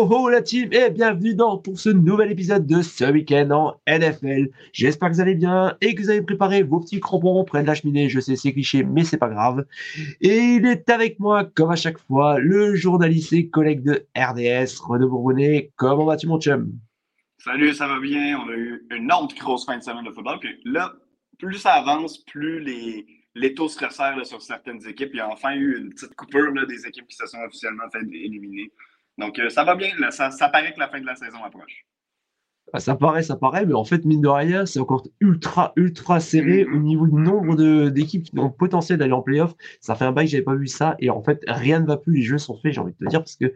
Ho ho la team et bienvenue dans pour ce nouvel épisode de ce week-end en NFL. J'espère que vous allez bien et que vous avez préparé vos petits crampons près de la cheminée. Je sais c'est cliché mais c'est pas grave. Et il est avec moi comme à chaque fois le journaliste et collègue de RDS Renaud Bourbonnet. Comment vas-tu mon chum? Salut, ça va bien. On a eu une autre grosse fin de semaine de football. Là, plus ça avance, plus les, taux se resserrent sur certaines équipes. Il y a enfin eu une petite coupure des équipes qui se sont officiellement fait éliminer. Donc, euh, ça va bien. Là. Ça, ça paraît que la fin de la saison approche. Ah, ça paraît, ça paraît, mais en fait, mine de rien, c'est encore ultra, ultra serré au niveau du nombre d'équipes qui ont le potentiel d'aller en playoff. Ça fait un bail que j'avais pas vu ça, et en fait, rien ne va plus. Les jeux sont faits, j'ai envie de te dire, parce que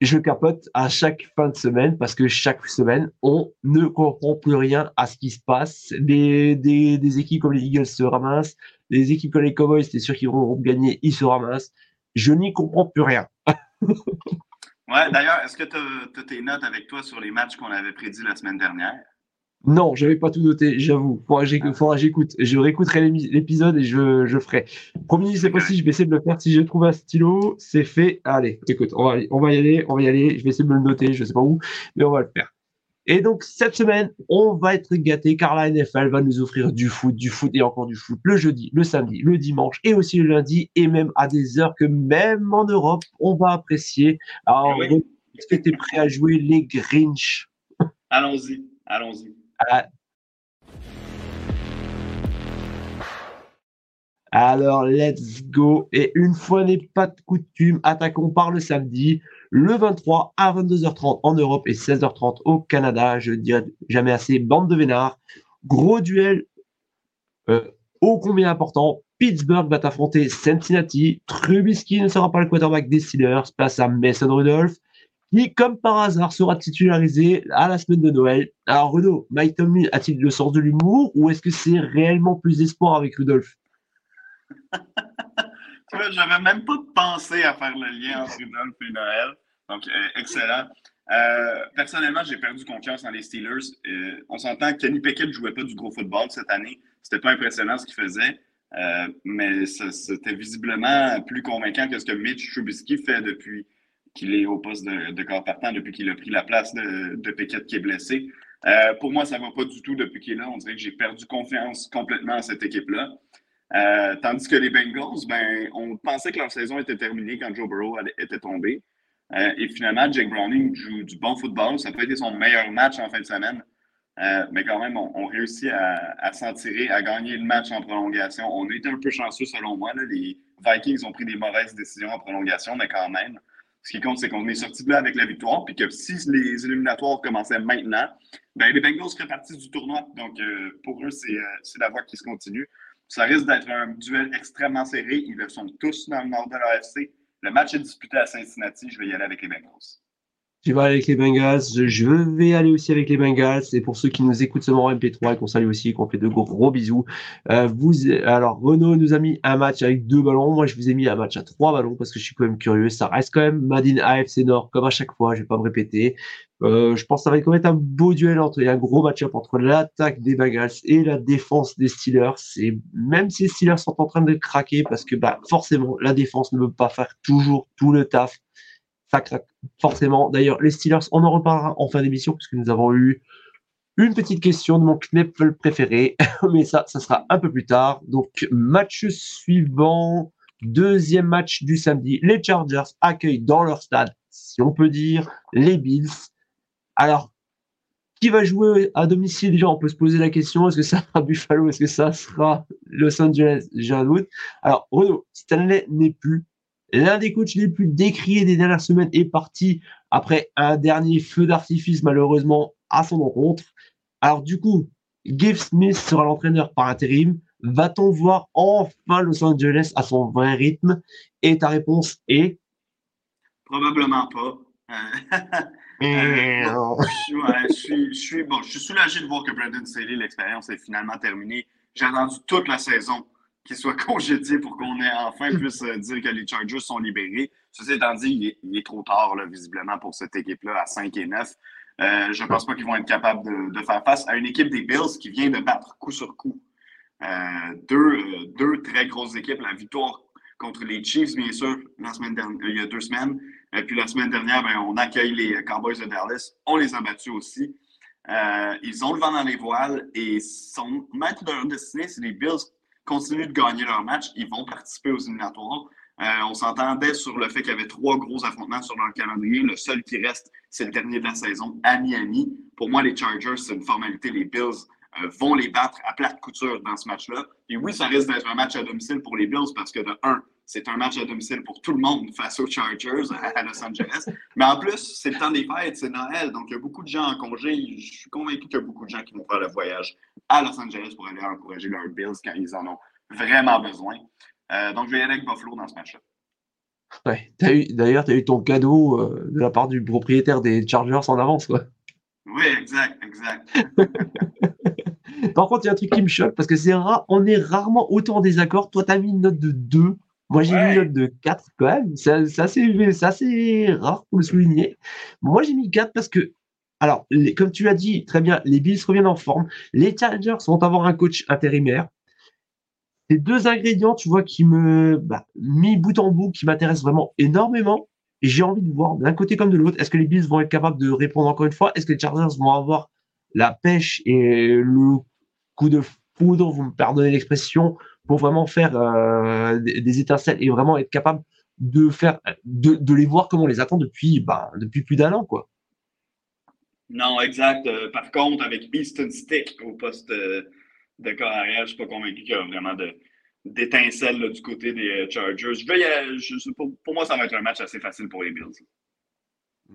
je capote à chaque fin de semaine, parce que chaque semaine, on ne comprend plus rien à ce qui se passe. Des, des, des équipes comme les Eagles se ramassent, des équipes comme les Cowboys, c'est sûr qu'ils vont gagner, ils se ramassent. Je n'y comprends plus rien. Ouais, d'ailleurs, est-ce que tu as, tes notes avec toi sur les matchs qu'on avait prédits la semaine dernière? Non, j'avais pas tout noté, j'avoue. Faudra que Ah. j'écoute. Je réécouterai l'épisode et je, je ferai. Promis, c'est possible, je vais essayer de le faire. Si je trouve un stylo, c'est fait. Allez, écoute, on va, on va y aller, on va y aller. Je vais essayer de me le noter, je sais pas où, mais on va le faire. Et donc, cette semaine, on va être gâté car la NFL va nous offrir du foot, du foot et encore du foot le jeudi, le samedi, le dimanche et aussi le lundi et même à des heures que même en Europe, on va apprécier. Alors, Oui. est-ce que tu es prêt à jouer les Grinch? Allons-y, allons-y. Ah. Alors, let's go. Et une fois n'est pas de coutume, attaquons par le samedi, le 23 à 22h30 en Europe et 16h30 au Canada. Je dirais jamais assez, bande de vénards. Gros duel, euh, ô combien important. Pittsburgh va affronter Cincinnati. Trubisky ne sera pas le quarterback des Steelers. Place à Mason Rudolph, qui, comme par hasard, sera titularisé à la semaine de Noël. Alors, Renaud, Mike Tomlin a-t-il le sens de l'humour ou est-ce que c'est réellement plus d'espoir avec Rudolph? Tu vois, j'avais même pas pensé à faire le lien entre Rudolph et Noël. Donc, euh, excellent. Euh, personnellement, j'ai perdu confiance dans les Steelers. Euh, on s'entend que Kenny Pickett ne jouait pas du gros football cette année. C'était pas impressionnant ce qu'il faisait. Mais c'était visiblement plus convaincant que ce que Mitch Trubisky fait depuis qu'il est au poste de, corps partant, depuis qu'il a pris la place de, de Pickett qui est blessé. Pour moi, ça ne va pas du tout depuis qu'il est là. On dirait que j'ai perdu confiance complètement à cette équipe-là. Euh, tandis que les Bengals, ben, on pensait que leur saison était terminée quand Joe Burrow était tombé. Euh, et finalement, Jake Browning joue du bon football. Ça pas été son meilleur match en fin de semaine. Euh, mais quand même, on, réussit à, s'en tirer, à gagner le match en prolongation. On a été un peu chanceux selon moi. Les Vikings ont pris des mauvaises décisions en prolongation, mais quand même, ce qui compte, c'est qu'on est sorti de là avec la victoire. Puis que si les éliminatoires commençaient maintenant, ben, les Bengals seraient partis du tournoi. Donc, pour eux, c'est la voie qui se continue. Ça risque d'être un duel extrêmement serré. Ils le sont tous dans le nord de l'AFC. Le match est disputé à Cincinnati. Je vais y aller avec les Bengals. Tu vas avec les Bengals, je- vais aller aussi avec les Bengals. Et pour ceux qui nous écoutent seulement en MP3 et qu'on salue aussi, qu'on fait de gros bisous. Euh, vous, alors Renaud nous a mis un match avec deux ballons. Moi, je vous ai mis un match à trois ballons parce que je suis quand même curieux. Ça reste quand même Madine AFC Nord, comme à chaque fois. Je vais pas me répéter. Euh, je pense que ça va quand même être un beau duel entre, et un gros match-up entre l'attaque des Bengals et la défense des Steelers. Et même si les Steelers sont en train de craquer parce que, bah, forcément, la défense ne peut pas faire toujours tout le taf. Forcément. D'ailleurs, les Steelers, on en reparlera en fin d'émission puisque nous avons eu une petite question de mon Kneppel préféré, mais ça, ça sera un peu plus tard. Donc, match suivant. Deuxième match du samedi, les Chargers accueillent dans leur stade, si on peut dire, les Bills. Alors, qui va jouer à domicile? Déjà, on peut se poser la question est-ce que ça sera Buffalo Est-ce que ça sera Los Angeles? Un doute. Alors, Renaud, Stanley n'est plus. L'un des coachs les plus décriés des dernières semaines est parti après un dernier feu d'artifice, malheureusement, à son encontre. Alors, du coup, Gabe Smith sera l'entraîneur par intérim. Va-t-on voir enfin Los Angeles à son vrai rythme? Et ta réponse est? Probablement pas. Euh, je, suis, je, suis, bon, je suis soulagé de voir que Brandon Staley, l'expérience est finalement terminée. J'ai attendu toute la saison qu'il soit congédié pour qu'on ait enfin puisse euh, dire que les Chargers sont libérés. Ceci étant dit, il est, trop tard, là, visiblement, pour cette équipe-là à 5 et 9. Euh, je ne pense pas qu'ils vont être capables de, faire face à une équipe des Bills qui vient de battre coup sur coup. deux, deux très grosses équipes. La victoire contre les Chiefs, bien sûr, la semaine dernière, il y a deux semaines. Et puis la semaine dernière, ben, on accueille les Cowboys de Dallas. On les a battus aussi. Euh, ils ont le vent dans les voiles et sont maîtres de leur destinée. Si les Bills continuent de gagner leur match, ils vont participer aux éliminatoires. Euh, on s'entendait sur le fait qu'il y avait trois gros affrontements sur leur calendrier. Le seul qui reste, c'est le dernier de la saison à Miami. Pour moi, les Chargers, c'est une formalité. Les Bills euh, vont les battre à plate couture dans ce match-là. Et oui, ça risque d'être un match à domicile pour les Bills parce que de un, c'est un match à domicile pour tout le monde face aux Chargers à Los Angeles. Mais en plus, c'est le temps des fêtes, c'est Noël, donc il y a beaucoup de gens en congé. Je suis convaincu qu'il y a beaucoup de gens qui vont faire le voyage à Los Angeles pour aller encourager leurs Bills quand ils en ont vraiment besoin. Euh, donc, je vais y aller avec Buffalo dans ce match-là. Ouais. D'ailleurs, tu as eu ton cadeau euh, de la part du propriétaire des Chargers en avance, quoi. Oui, exact, exact. Par contre, il y a un truc qui me choque parce que c'est rare, on est rarement autant en désaccord. Toi, tu as mis une note de 2. Moi, j'ai mis une note de 4 quand même. C'est assez, rare pour le souligner. Moi, j'ai mis 4 parce que, alors, comme tu l'as dit très bien, les Bills reviennent en forme. Les Chargers vont avoir un coach intérimaire. Ces deux ingrédients, tu vois, qui me, bah, mis bout en bout, qui m'intéressent vraiment énormément. Et j'ai envie de voir d'un côté comme de l'autre, est-ce que les Bills vont être capables de répondre encore une fois? Est-ce que les Chargers vont avoir la pêche et le coup de foudre, vous me pardonnez l'expression, pour vraiment faire euh, des, étincelles et vraiment être capable de faire de, les voir comme on les attend depuis, bah, depuis plus d'un an, quoi. Non, exact. Euh, par contre, avec Easton Stick au poste euh, de corps arrière, je ne suis pas convaincu qu'il y a vraiment d'étincelles du côté des Chargers. Je pour, pour, moi, ça va être un match assez facile pour les Bills.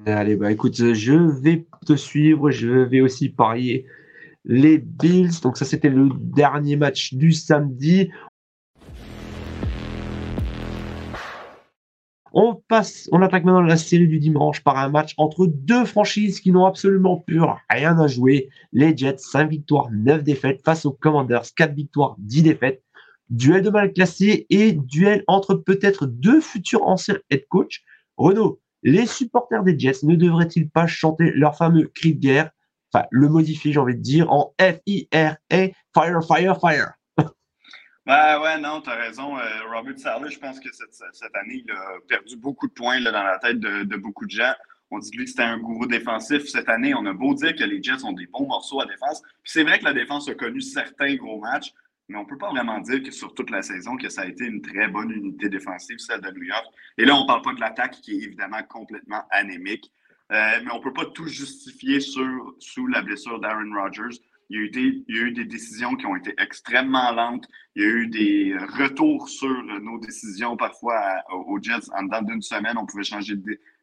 Allez, bah écoute, je vais te suivre. Je vais aussi parier les Bills. Donc ça, c'était le dernier match du samedi. On passe, on attaque maintenant la série du dimanche par un match entre deux franchises qui n'ont absolument plus rien à jouer. Les Jets, 5 victoires, 9 défaites face aux Commanders, 4 victoires, 10 défaites. Duel de mal classé et duel entre peut-être deux futurs anciens head coach. Renaud, les supporters des Jets ne devraient-ils pas chanter leur fameux cri de guerre? Enfin le modifier, j'ai envie de dire, en F-I-R-A, fire, fire, fire. Ben ouais, non, tu as raison. Euh, Robert Saleh, je pense que cette, année, il a perdu beaucoup de points dans la tête de, beaucoup de gens. On dit lui que c'était un gourou défensif. Cette année, on a beau dire que les Jets ont des bons morceaux à défense. Puis c'est vrai que la défense a connu certains gros matchs, mais on ne peut pas vraiment dire que sur toute la saison, que ça a été une très bonne unité défensive, celle de New York. Et là, on ne parle pas de l'attaque qui est évidemment complètement anémique. Euh, mais on ne peut pas tout justifier sous la blessure d'Aaron Rodgers. Il y, a eu des, décisions qui ont été extrêmement lentes. Il y a eu des retours sur nos décisions parfois aux Jets. En dedans d'une semaine, on pouvait changer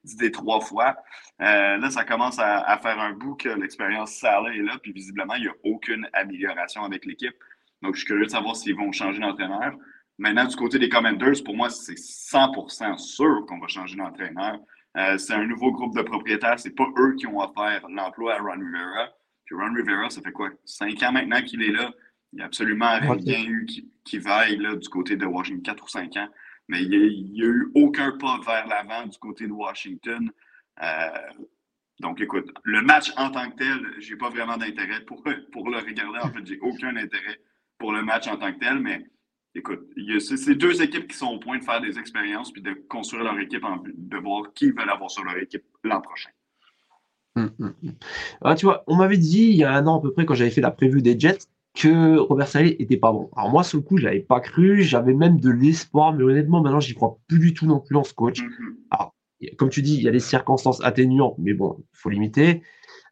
d'idée trois fois. Euh, là, ça commence à, faire un bout que l'expérience Salah est là, puis visiblement, il n'y a aucune amélioration avec l'équipe. Donc, je suis curieux de savoir s'ils vont changer d'entraîneur. Maintenant, du côté des Commanders, pour moi, c'est 100% sûr qu'on va changer d'entraîneur. Euh, c'est un nouveau groupe de propriétaires. C'est pas eux qui ont offert l'emploi à Ron Rivera. Puis Ron Rivera, ça fait quoi? Cinq ans maintenant qu'il est là. Il n'y a absolument rien eu qui, qui vaille là, du côté de Washington, quatre ou cinq ans. Mais il n'y a, eu aucun pas vers l'avant du côté de Washington. Euh, donc, écoute, le match en tant que tel, j'ai pas vraiment d'intérêt pour, pour le regarder. En fait, j'ai aucun intérêt pour le match en tant que tel, mais écoute, c'est deux équipes qui sont au point de faire des expériences puis de construire leur équipe en de voir qui veulent avoir sur leur équipe l'an prochain. Hum, hum, hum. Ah, tu vois, on m'avait dit il y a un an à peu près, quand j'avais fait la prévue des Jets, que Robert Saleh était pas bon. Alors moi, sur le coup, je l'avais pas cru, j'avais même de l'espoir, mais honnêtement, maintenant, j'y crois plus du tout non plus en ce coach. Alors, comme tu dis, il y a des circonstances atténuantes, mais bon, il faut limiter.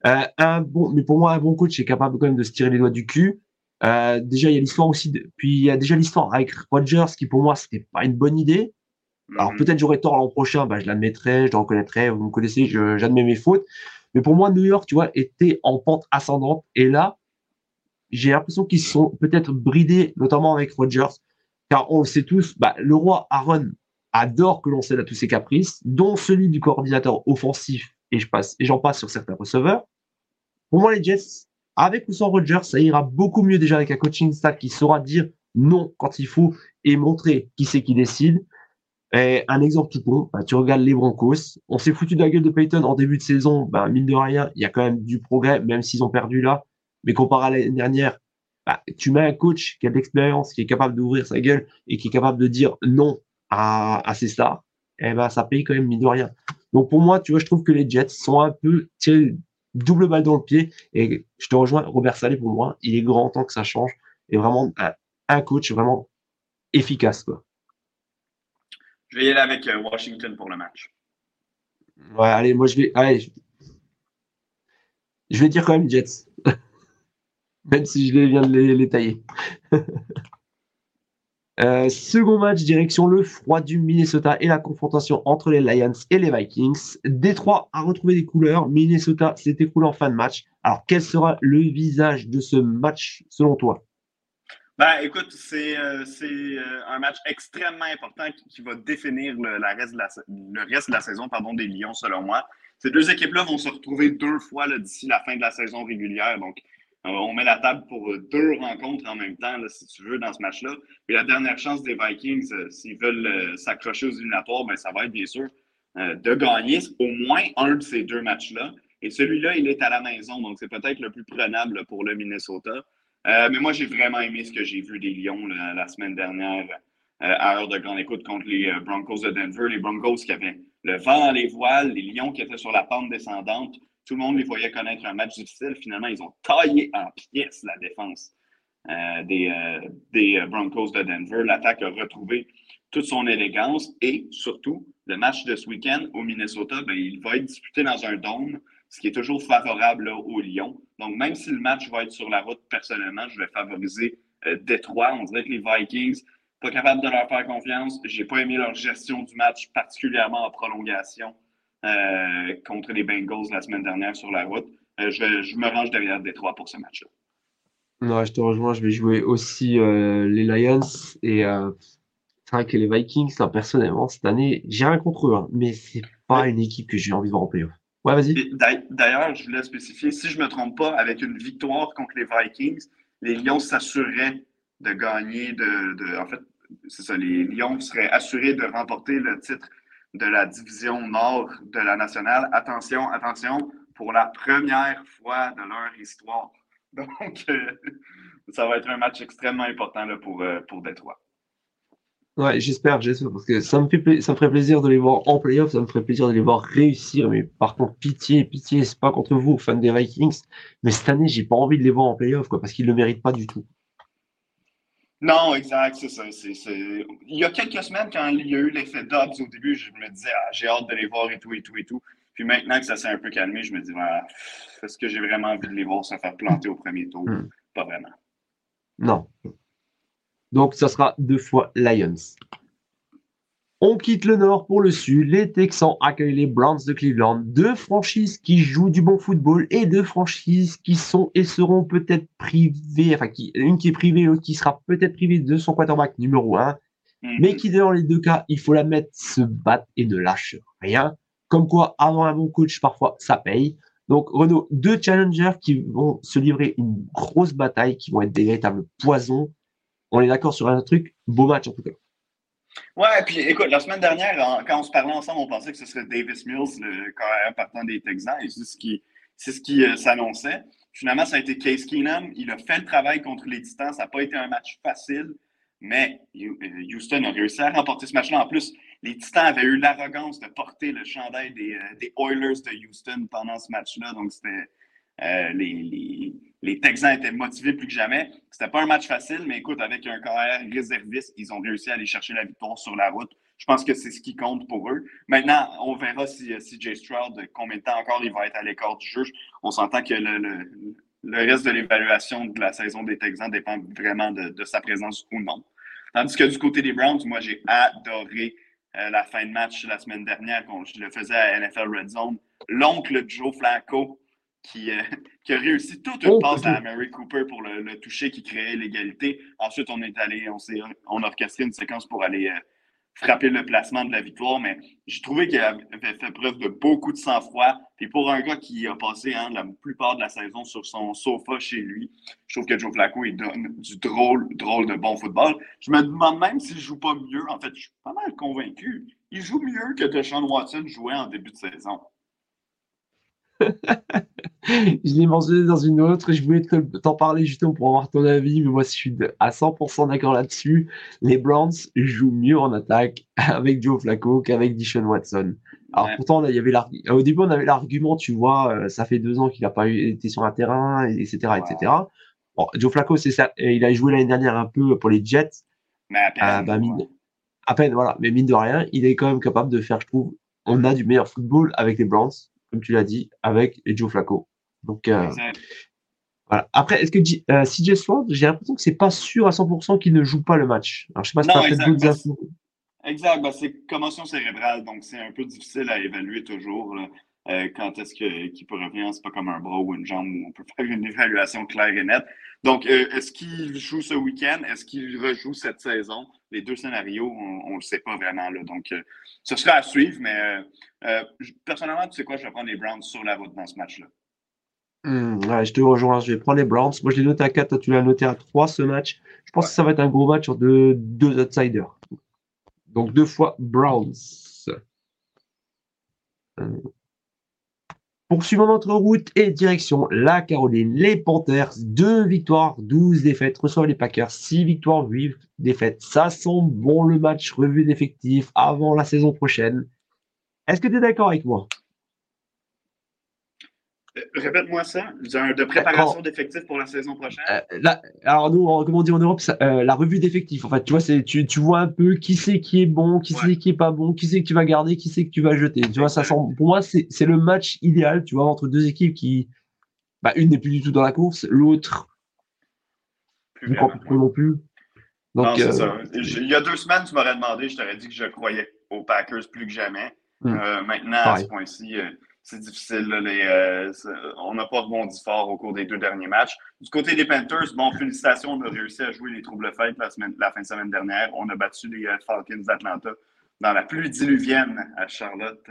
Euh, un bon, mais pour moi, un bon coach est capable quand même de se tirer les doigts du cul. Euh, déjà, il y a l'histoire aussi, de, puis il y a déjà l'histoire avec Rodgers, qui pour moi, c'était pas une bonne idée. Alors mhm. peut-être j'aurais tort l'an prochain, bah, je l'admettrai, je le reconnaîtrai, vous me connaissez, j'admets mes fautes. Mais pour moi, New York, tu vois, était en pente ascendante. Et là, j'ai l'impression qu'ils sont peut-être bridés, notamment avec Rodgers, car on le sait tous, bah, le roi Aaron adore que l'on cède à tous ses caprices, dont celui du coordinateur offensif, et je passe, et j'en passe sur certains receveurs. Pour moi, les Jets, avec ou sans Rodgers, ça ira beaucoup mieux déjà avec un coaching staff qui saura dire non quand il faut et montrer qui c'est qui décide. Et un exemple tout bon, bah, tu regardes les Broncos. On s'est foutu de la gueule de Payton en début de saison. Bah, mine de rien, il y a quand même du progrès, même s'ils ont perdu là. Mais comparé à l'année dernière, bah, tu mets un coach qui a de l'expérience, qui est capable d'ouvrir sa gueule et qui est capable de dire non à, à ses stars. Et eh ben, ça paye quand même mine de rien. Donc pour moi, tu vois, je trouve que les Jets sont un peu tirés double balle dans le pied. Et je te rejoins, Robert Salé pour moi, il est grand temps que ça change. Et vraiment un, un coach vraiment efficace. Quoi. Je vais y aller avec euh, Washington pour le match. Ouais, allez, moi je vais. Allez, je vais dire quand même Jets. même si je viens de les, tailler. Euh, second match, direction le froid du Minnesota et la confrontation entre les Lions et les Vikings. Détroit a retrouvé des couleurs. Minnesota s'est écroulé en fin de match. Alors, quel sera le visage de ce match selon toi? Ben, écoute, c'est euh, euh, un match extrêmement important qui, va définir le, reste de la, le reste de la saison pardon, des Lions, selon moi. Ces deux équipes-là vont se retrouver deux fois d'ici la fin de la saison régulière. Donc, on met la table pour deux rencontres en même temps, si tu veux, dans ce match-là. Et la dernière chance des Vikings, s'ils veulent s'accrocher aux éliminatoires, ben, ça va être bien sûr de gagner au moins un de ces deux matchs-là. Et celui-là, il est à la maison, donc c'est peut-être le plus prenable pour le Minnesota. Euh, mais moi, j'ai vraiment aimé ce que j'ai vu des Lions la semaine dernière euh, à heure de grande écoute contre les euh, Broncos de Denver. Les Broncos qui avaient le vent dans les voiles, les Lions qui étaient sur la pente descendante. Tout le monde les voyait connaître un match difficile. Finalement, ils ont taillé en pièces la défense des, des Broncos de Denver. L'attaque a retrouvé toute son élégance et surtout, le match de ce week-end au Minnesota, ben, il va être disputé dans un dôme ce qui est toujours favorable aux Lions. Donc, même si le match va être sur la route, personnellement, je vais favoriser euh, Détroit. On dirait que les Vikings, pas capables de leur faire confiance. J'ai pas aimé leur gestion du match, particulièrement en prolongation euh, contre les Bengals la semaine dernière sur la route. Euh, je, me range derrière Détroit pour ce match-là. Non, je te rejoins. Je vais jouer aussi les Lions et c'est vrai que les Vikings, personnellement, cette année, j'ai rien contre eux, hein, mais c'est pas une équipe que j'ai envie de voir en playoff. Ouais, vas-y. D'ailleurs, je voulais spécifier, si je ne me trompe pas, avec une victoire contre les Vikings, les Lions s'assureraient de gagner de, En fait, c'est ça, les Lions seraient assurés de remporter le titre de la division nord de la nationale. Attention, attention, pour la première fois de leur histoire. Donc, euh, ça va être un match extrêmement important là, pour, euh, pour Détroit. Ouais, j'espère, j'espère, parce que ça me, fait ça me ferait plaisir de les voir en playoff, ça me ferait plaisir de les voir réussir, mais par contre, pitié, pitié, c'est pas contre vous, fans des Vikings, mais cette année, j'ai pas envie de les voir en playoff, quoi, parce qu'ils le méritent pas du tout. Non, exact, c'est ça. Il y a quelques semaines, quand il y a eu l'effet Dobbs au début, je me disais, ah, j'ai hâte de les voir et tout, et tout, et tout. Puis maintenant que ça s'est un peu calmé, je me dis, ah, est-ce que j'ai vraiment envie de les voir se faire planter au premier tour? Hmm. Pas vraiment. Non. Donc, ça sera deux fois Lions. On quitte le nord pour le sud. Les Texans accueillent les Browns de Cleveland. Deux franchises qui jouent du bon football et deux franchises qui sont et seront peut-être privées, enfin, qui, une qui est privée, l'autre qui sera peut-être privée de son quarterback numéro un. Mhm. Mais qui, dans les deux cas, il faut la mettre, se battre et ne lâche rien. Comme quoi, avoir un bon coach, parfois, ça paye. Donc, Renault, deux challengers qui vont se livrer une grosse bataille, qui vont être des véritables poisons on est d'accord sur un truc, beau match en tout cas. Ouais, puis écoute, la semaine dernière, quand on se parlait ensemble, on pensait que ce serait Davis Mills, le carrière partant des Texans, et c'est ce qui, c'est ce qui euh, s'annonçait. Finalement, ça a été Case Keenum. Il a fait le travail contre les Titans. Ça n'a pas été un match facile, mais euh, Houston a réussi à remporter ce match-là. En plus, les Titans avaient eu l'arrogance de porter le chandail des, euh, Oilers de Houston pendant ce match-là. Donc, c'était les Texans étaient motivés plus que jamais. C'était pas un match facile, mais écoute, avec un carrière réserviste, ils ont réussi à aller chercher la victoire sur la route. Je pense que c'est ce qui compte pour eux. Maintenant, on verra si CJ Stroud, combien de temps encore il va être à l'écart du juge. On s'entend que le, reste de l'évaluation de la saison des Texans dépend vraiment de, sa présence ou non. Tandis que du côté des Browns, moi, j'ai adoré euh, la fin de match la semaine dernière quand je le faisais à NFL Red Zone. L'oncle Joe Flacco qui, euh, qui, a réussi toute une oh, passe à Mary Cooper pour le, toucher qui créait l'égalité. Ensuite, on est allé, on, on a orchestré une séquence pour aller euh, frapper le placement de la victoire, mais j'ai trouvé qu'il avait fait preuve de beaucoup de sang-froid. Et pour un gars qui a passé hein, la plupart de la saison sur son sofa chez lui, je trouve que Joe Flacco, il donne du drôle, drôle de bon football. Je me demande même s'il joue pas mieux. En fait, je suis pas mal convaincu. Il joue mieux que Deshaun Watson jouait en début de saison. je l'ai mentionné dans une autre, je voulais t'en parler justement pour avoir ton avis, mais moi je suis à 100% d'accord là-dessus. Les Browns jouent mieux en attaque avec Joe Flacco qu'avec Dishon Watson. Alors pourtant, il y avait au début on avait l'argument, tu vois, euh, ça fait deux ans qu'il n'a pas été sur un terrain, etc. etc. Bon, Joe Flacco, c'est ça, il a joué l'année dernière un peu pour les Jets. Mais à peine, euh, bah, à peine, voilà. Mais mine de rien, il est quand même capable de faire, je trouve, on a du meilleur football avec les Browns comme tu l'as dit, avec Joe Flacco. Donc, euh, voilà. Après, est-ce que euh, CJ Stroud, j'ai l'impression que c'est pas sûr à 100% qu'il ne joue pas le match. Alors, je sais pas si tu as peut-être d'autres infos. Exact, ben, c'est commotion cérébrale, donc c'est un peu difficile à évaluer toujours. Euh, quand est-ce qu'il peut revenir? C'est pas comme un bras ou une jambe où on peut faire une évaluation claire et nette. Donc, euh, est-ce qu'il joue ce week-end? Est-ce qu'il rejoue cette saison? Les deux scénarios, on ne le sait pas vraiment. Là. Donc, euh, ce sera à suivre, mais personnellement, tu sais quoi, je vais prendre les Browns sur la route dans ce match-là. Hmm, je te rejoins, je vais prendre les Browns. Moi, je l'ai noté à 4, tu l'as noté à 3 ce match. Je pense que ça va être un gros match sur deux, deux outsiders. Donc, deux fois Browns. Poursuivons notre route et direction la Caroline. Les Panthers, deux victoires, 12 défaites, reçoivent les Packers, 6 victoires, 8 défaites. Ça sent bon le match revu d'effectifs avant la saison prochaine. Est-ce que tu es d'accord avec moi? euh, Répète-moi ça. De préparation d'effectifs pour la saison prochaine. Euh, alors, nous, comme on dit en Europe, euh, la revue d'effectifs. En fait, tu vois, tu, tu vois un peu qui c'est qui est bon, qui c'est qui est pas bon, qui c'est que tu vas garder, qui c'est que tu vas jeter. Tu vois, ça pour moi, c'est le match idéal, tu vois, entre deux équipes qui. Bah, une n'est plus du tout dans la course, l'autre. Plus non plus. Donc, non, ça. Il y a deux semaines, tu m'aurais demandé, je t'aurais dit que je croyais aux Packers plus que jamais. Hmm. maintenant, à ce point-ci c'est difficile. Euh, on n'a pas rebondi fort au cours des deux derniers matchs. Du côté des Panthers, bon, félicitations, on a réussi à jouer les troubles fêtes la, la fin de semaine dernière. On a battu les euh, Falcons d'Atlanta dans la pluie diluvienne à Charlotte,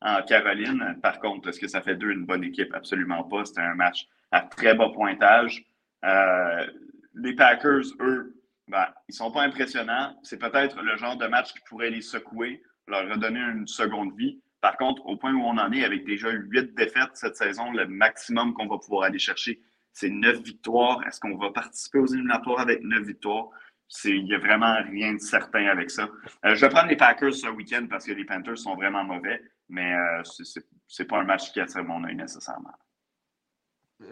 en Caroline. Par contre, est-ce que ça fait d'eux une bonne équipe? Absolument pas. C'était un match à très bas pointage. Euh, les Packers, eux, ben, ils ne sont pas impressionnants. C'est peut-être le genre de match qui pourrait les secouer, leur redonner une seconde vie. Par contre, au point où on en est, avec déjà huit défaites cette saison, le maximum qu'on va pouvoir aller chercher, c'est neuf victoires. Est-ce qu'on va participer aux éliminatoires avec neuf victoires? Il n'y a vraiment rien de certain avec ça. Euh, je vais prendre les Packers ce week-end parce que les Panthers sont vraiment mauvais, mais euh, ce n'est pas un match qui attire mon œil nécessairement.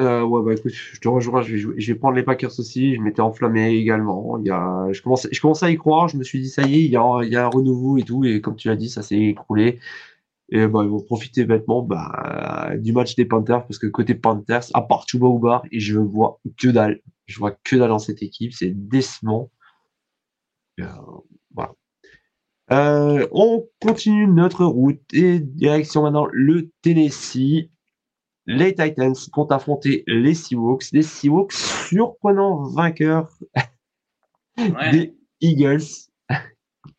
Euh, ouais, bah écoute, je te rejoins, je vais, prendre les Packers aussi. Je m'étais enflammé également. Il y a, je, commençais, je commençais à y croire. Je me suis dit, ça y est, il y a un renouveau et tout. Et comme tu l'as dit, ça s'est écroulé. Et bah, ils vont profiter bêtement bah, du match des Panthers, parce que côté Panthers, à part Chuba et je vois que dalle. Je vois que dalle dans cette équipe, c'est décevant. Euh, voilà. Euh, on continue notre route et direction maintenant le Tennessee. Les Titans vont affronter les Seahawks. Les Seahawks, surprenant vainqueurs des Eagles.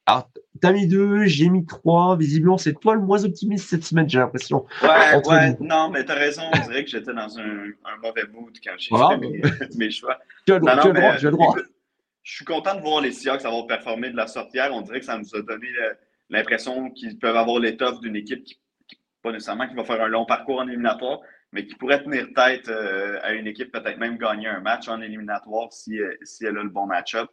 Alors, T'as mis deux, j'ai mis trois. Visiblement, c'est toi le moins optimiste cette semaine, j'ai l'impression. Ouais, ouais, non, mais t'as raison. On dirait que j'étais dans un, mauvais mood quand j'ai fait mes, choix. Tu as le droit, tu as le droit, tu as le droit. Je suis content de voir les Seahawks avoir performé de la sortière. On dirait que ça nous a donné l'impression qu'ils peuvent avoir l'étoffe d'une équipe qui, pas nécessairement qui va faire un long parcours en éliminatoire, mais qui pourrait tenir tête euh, à une équipe, peut-être même gagner un match en éliminatoire si, si elle a le bon match-up.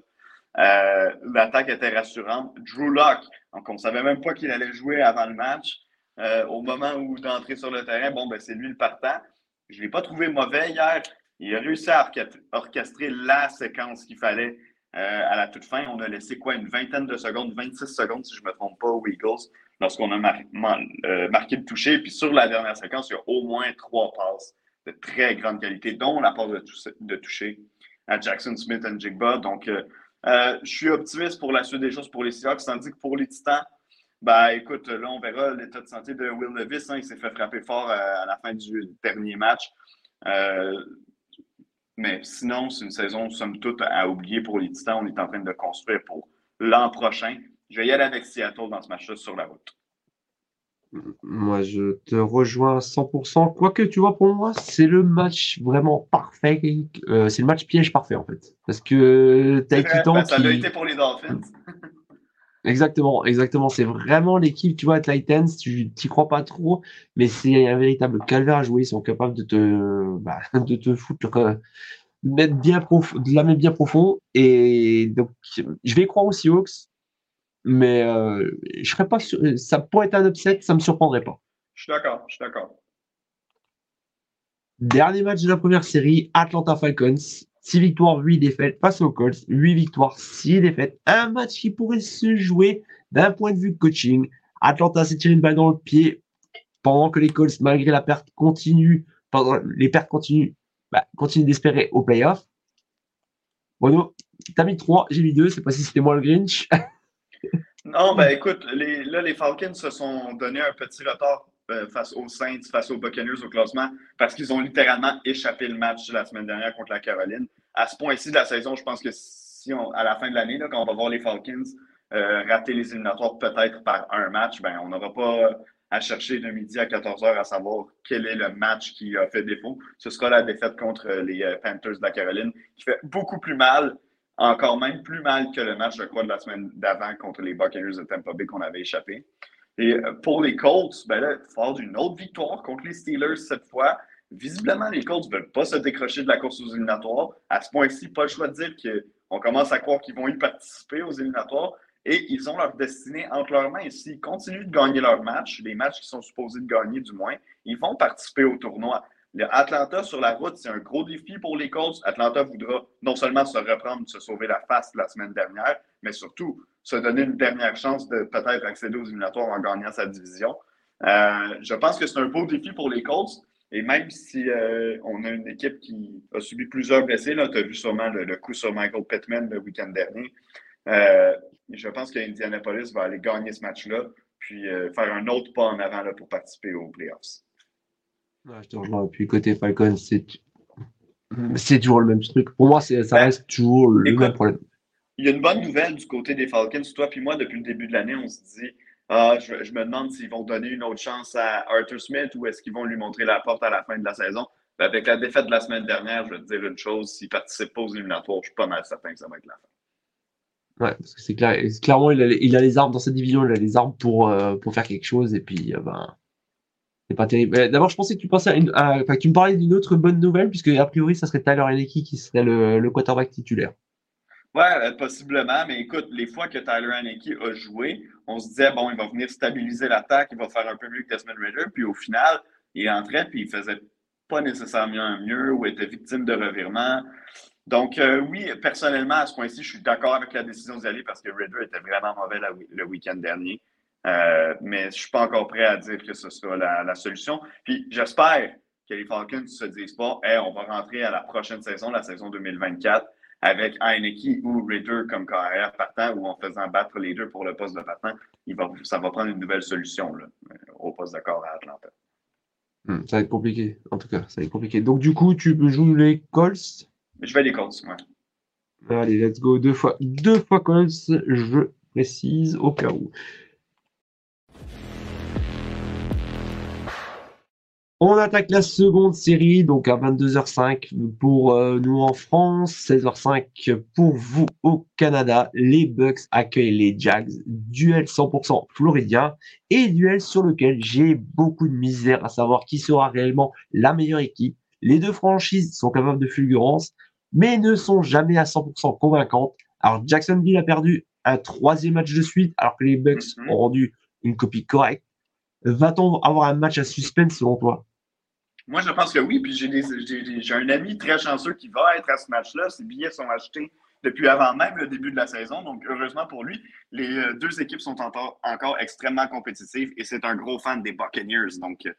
Euh, l'attaque était rassurante. Drew Locke, donc on ne savait même pas qu'il allait jouer avant le match. Euh, au moment où d'entrer sur le terrain, bon, ben, c'est lui le partant. Je ne l'ai pas trouvé mauvais hier. Il a réussi à orchestrer la séquence qu'il fallait euh, à la toute fin. On a laissé quoi, une vingtaine de secondes, 26 secondes, si je ne me trompe pas, aux Eagles, lorsqu'on a marqué le toucher. Puis sur la dernière séquence, il y a au moins trois passes de très grande qualité, dont la passe de, toucher à Jackson Smith et Jigba. Donc, je suis optimiste pour la suite des choses pour les Seahawks, tandis que pour les Titans, ben, écoute, là, on verra l'état de santé de Will Levis. Hein, il s'est fait frapper fort à la fin du dernier match. Mais sinon, c'est une saison, somme toute, à oublier pour les Titans. On est en train de construire pour l'an prochain. Je vais y aller avec Seattle dans ce match-là sur la route. Moi, je te rejoins à 100%. Quoique, tu vois, pour moi, c'est le match vraiment parfait. Euh, c'est le match piège parfait, en fait. Parce que t'as Titan ben, Ça l'a été pour les Dolphins. Exactement, exactement. C'est vraiment l'équipe, tu vois, Titans, tu t'y crois pas trop, mais c'est un véritable calvaire à jouer. Ils sont capables de te, bah, de te foutre, euh, de, mettre bien de la mettre bien profond. Et donc, je vais croire aux Seahawks, mais euh, je serais pas ça pourrait être un upset, ça me surprendrait pas. Je suis d'accord, je suis d'accord. Dernier match de la première série, Atlanta Falcons. 6 victoires, 8 défaites face aux Colts, 8 victoires, 6 défaites. Un match qui pourrait se jouer d'un point de vue coaching. Atlanta s'est tiré une balle dans le pied pendant que les Colts, malgré la perte continue, pendant les pertes continuent, bah, continuent d'espérer au playoff. Bruno, t'as mis 3, j'ai mis 2, c'est pas si c'était moi le Grinch. non, ben écoute, les, là, les Falcons se sont donné un petit retard euh, face aux Saints, face aux Buccaneers au classement, parce qu'ils ont littéralement échappé le match la semaine dernière contre la Caroline. À ce point-ci de la saison, je pense que si on, à la fin de l'année, quand on va voir les Falcons euh, rater les éliminatoires peut-être par un match, ben, on n'aura pas à chercher de midi à 14 h à savoir quel est le match qui a fait défaut. Ce sera la défaite contre les euh, Panthers de la Caroline, qui fait beaucoup plus mal, encore même plus mal que le match, de la semaine d'avant contre les Buccaneers de Tampa Bay qu'on avait échappé. Et euh, pour les Colts, ben là, faut d'une autre victoire contre les Steelers cette fois. Visiblement, les Colts ne veulent pas se décrocher de la course aux éliminatoires. À ce point-ci, pas le choix de dire qu'on commence à croire qu'ils vont y participer aux éliminatoires. Et ils ont leur destinée entre leurs mains. S'ils continuent de gagner leurs matchs, les matchs qu'ils sont supposés de gagner du moins, ils vont participer au tournoi. Atlanta sur la route, c'est un gros défi pour les Colts. Atlanta voudra non seulement se reprendre, se sauver la face la semaine dernière, mais surtout se donner une dernière chance de peut-être accéder aux éliminatoires en gagnant sa division. Euh, je pense que c'est un beau défi pour les Colts. Et même si euh, on a une équipe qui a subi plusieurs blessés, tu as vu sûrement le, coup sur Michael Pittman le week-end dernier. Euh, je pense qu'Indianapolis va aller gagner ce match-là, puis faire un autre pas en avant là, pour participer aux playoffs. Je te rejoins. Puis côté Falcons, c'est toujours le même truc. Pour moi, ça ben, reste toujours le même problème il y a une bonne nouvelle du côté des Falcons. Toi puis moi, depuis le début de l'année, on se dit ah, je, me demande s'ils vont donner une autre chance à Arthur Smith ou est-ce qu'ils vont lui montrer la porte à la fin de la saison. Ben, avec la défaite de la semaine dernière, je vais te dire une chose s'il ne participe pas aux éliminatoires, je suis pas mal certain que ça va être la fin. Ouais, parce que c'est clair, clairement, il a, il a, les armes dans cette division, il a les armes pour, euh, pour faire quelque chose, et puis, euh, ben, c'est pas terrible. D'abord, je pensais que tu pensais à une, enfin, tu me parlais d'une autre bonne nouvelle, puisque a priori, ça serait Tyler Henneke qui serait le, quarterback titulaire. Oui, euh, possiblement, mais écoute, les fois que Tyler Haneke a joué, on se disait, bon, il va venir stabiliser l'attaque, il va faire un peu mieux que Desmond Ritter, puis au final, il entrait, puis il faisait pas nécessairement mieux ou était victime de revirement. Donc, euh, oui, personnellement, à ce point-ci, je suis d'accord avec la décision d'y aller parce que Ritter était vraiment mauvais le week-end dernier. Euh, mais je ne suis pas encore prêt à dire que ce sera la, solution. Puis j'espère que les Falcons ne se disent pas, hey, on va rentrer à la prochaine saison, la saison 2024 avec Heineke ou Raider comme carrière partant ou en faisant battre les deux pour le poste de partant, il va, ça va prendre une nouvelle solution là, euh, au poste de corps à Atlanta. Hmm, ça va être compliqué, en tout cas, ça va être compliqué. Donc, du coup, tu joues les Colts? Je vais les Colts, moi. Allez, let's go. Deux fois, deux fois Colts, je précise au cas où. On attaque la seconde série, donc à 22h05 pour euh, nous en France, 16h05 pour vous au Canada. Les Bucks accueillent les Jags, duel 100% floridien et duel sur lequel j'ai beaucoup de misère à savoir qui sera réellement la meilleure équipe. Les deux franchises sont capables de fulgurance, mais ne sont jamais à 100% convaincantes. Alors Jacksonville a perdu un troisième match de suite, alors que les Bucks mhm. ont rendu une copie correcte. Va-t-on avoir un match à suspense selon toi? Moi, je pense que oui. Puis j'ai un ami très chanceux qui va être à ce match-là. Ses billets sont achetés depuis avant même le début de la saison. Donc, heureusement pour lui, les euh, deux équipes sont encore, extrêmement compétitives et c'est un gros fan des Buccaneers. Donc, euh,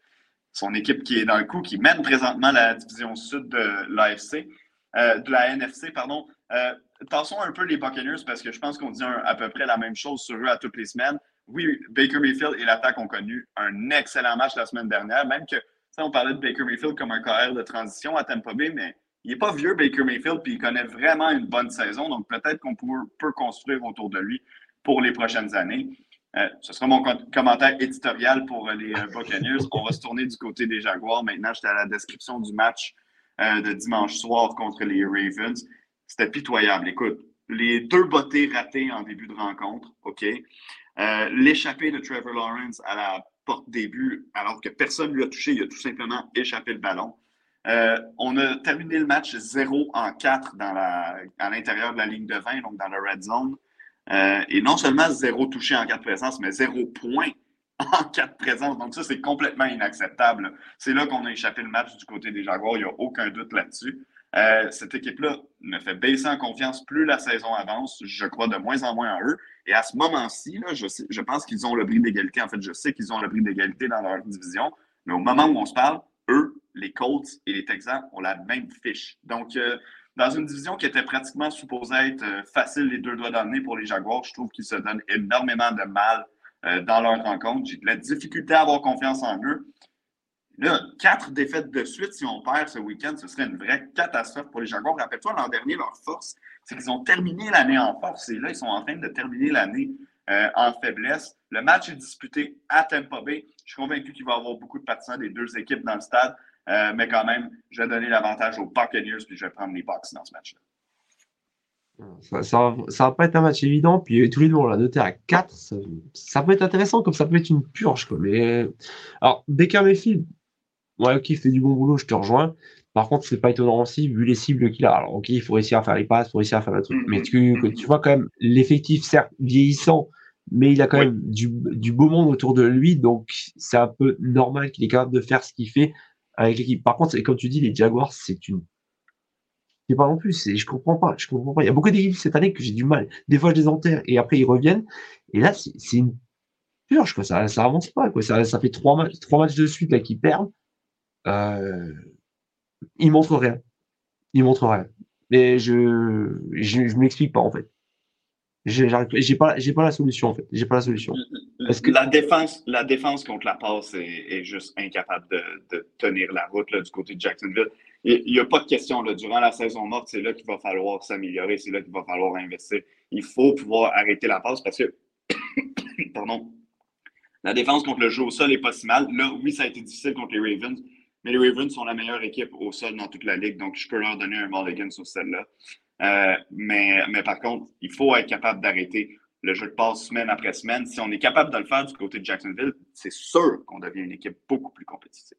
son équipe qui est dans le coup, qui mène présentement la division sud de l'AFC, euh, de la NFC, pardon. Euh, un peu les Buccaneers parce que je pense qu'on dit à peu près la même chose sur eux à toutes les semaines. Oui, Baker Mayfield et l'attaque ont connu un excellent match la semaine dernière, même que, on parlait de Baker Mayfield comme un carrière de transition à Tampa Bay, mais il n'est pas vieux, Baker Mayfield, puis il connaît vraiment une bonne saison. Donc, peut-être qu'on peut, construire autour de lui pour les prochaines années. Euh, ce sera mon commentaire éditorial pour les euh, Buccaneers. On va se tourner du côté des Jaguars. Maintenant, j'étais à la description du match euh, de dimanche soir contre les Ravens. C'était pitoyable. Écoute, les deux bottées ratées en début de rencontre, OK? L'échappée de Trevor Lawrence à la porte début, alors que personne ne lui a touché, il a tout simplement échappé le ballon. Euh, on a terminé le match 0 en 4 dans la, à l'intérieur de la ligne de 20, donc dans la red zone. Euh, et non seulement 0 touché en 4 présences, mais 0 point en 4 présences. Donc ça, c'est complètement inacceptable. C'est là qu'on a échappé le match du côté des Jaguars, il n'y a aucun doute là-dessus. Euh, cette équipe-là me fait baisser en confiance plus la saison avance. Je crois de moins en moins en eux. Et à ce moment-ci, je, je pense qu'ils ont le bris d'égalité. En fait, je sais qu'ils ont le bris d'égalité dans leur division. Mais au moment où on se parle, eux, les Colts et les Texans ont la même fiche. Donc, euh, dans une division qui était pratiquement supposée être euh, facile les deux doigts d'amener pour les Jaguars, je trouve qu'ils se donnent énormément de mal euh, dans leur rencontre. J'ai de la difficulté à avoir confiance en eux. Là, quatre défaites de suite, si on perd ce week-end, ce serait une vraie catastrophe pour les Jaguars. Rappelle-toi, l'an dernier, leur force, c'est qu'ils ont terminé l'année en force. Et là, ils sont en train de terminer l'année en faiblesse. Le match est disputé à Tampa Bay. Je suis convaincu qu'il va y avoir beaucoup de partisans des deux équipes dans le stade. Euh, mais quand même, je vais donner l'avantage aux Buccaneers puis je vais prendre les Bucks dans ce match-là. Ça, ça, va pas être un match évident. Puis tous les deux, on l'a noté à 4. Ça, peut être intéressant, comme ça peut être une purge. Quoi. Mais, alors, Baker Mayfield, ouais, ok, il fait du bon boulot, je te rejoins. Par contre, c'est pas étonnant aussi, vu les cibles qu'il a. Alors, ok, il faut réussir à faire les passes, il faut réussir à faire le truc. Mm-hmm. Mais tu, tu vois quand même l'effectif, certes, vieillissant, mais il a quand même du, du, beau monde autour de lui. Donc, c'est un peu normal qu'il est capable de faire ce qu'il fait avec l'équipe. Par contre, comme tu dis, les Jaguars, c'est une. C'est pas non plus, je comprends pas, je comprends pas. Il y a beaucoup d'équipes cette année que j'ai du mal. Des fois, je les enterre et après, ils reviennent. Et là, c'est une purge, quoi. Ça, ça avance pas, quoi. Ça, ça fait trois, matchs, trois matchs de suite, là, qu'ils perdent. Euh, ils montrent rien. Ils montrent rien. Mais je, je, je m'explique pas, en fait. J'ai pas, j'ai pas la solution en fait. J'ai pas la solution. La défense, la défense contre la passe est, juste incapable de, de, tenir la route là, du côté de Jacksonville. Il n'y a pas de question là. Durant la saison morte, c'est là qu'il va falloir s'améliorer, c'est là qu'il va falloir investir. Il faut pouvoir arrêter la passe parce que, pardon, la défense contre le jeu au sol n'est pas si mal. Là, oui, ça a été difficile contre les Ravens, mais les Ravens sont la meilleure équipe au sol dans toute la ligue, donc je peux leur donner un mulligan sur celle-là. Euh, mais, mais par contre, il faut être capable d'arrêter le jeu de passe semaine après semaine. Si on est capable de le faire du côté de Jacksonville, c'est sûr qu'on devient une équipe beaucoup plus compétitive.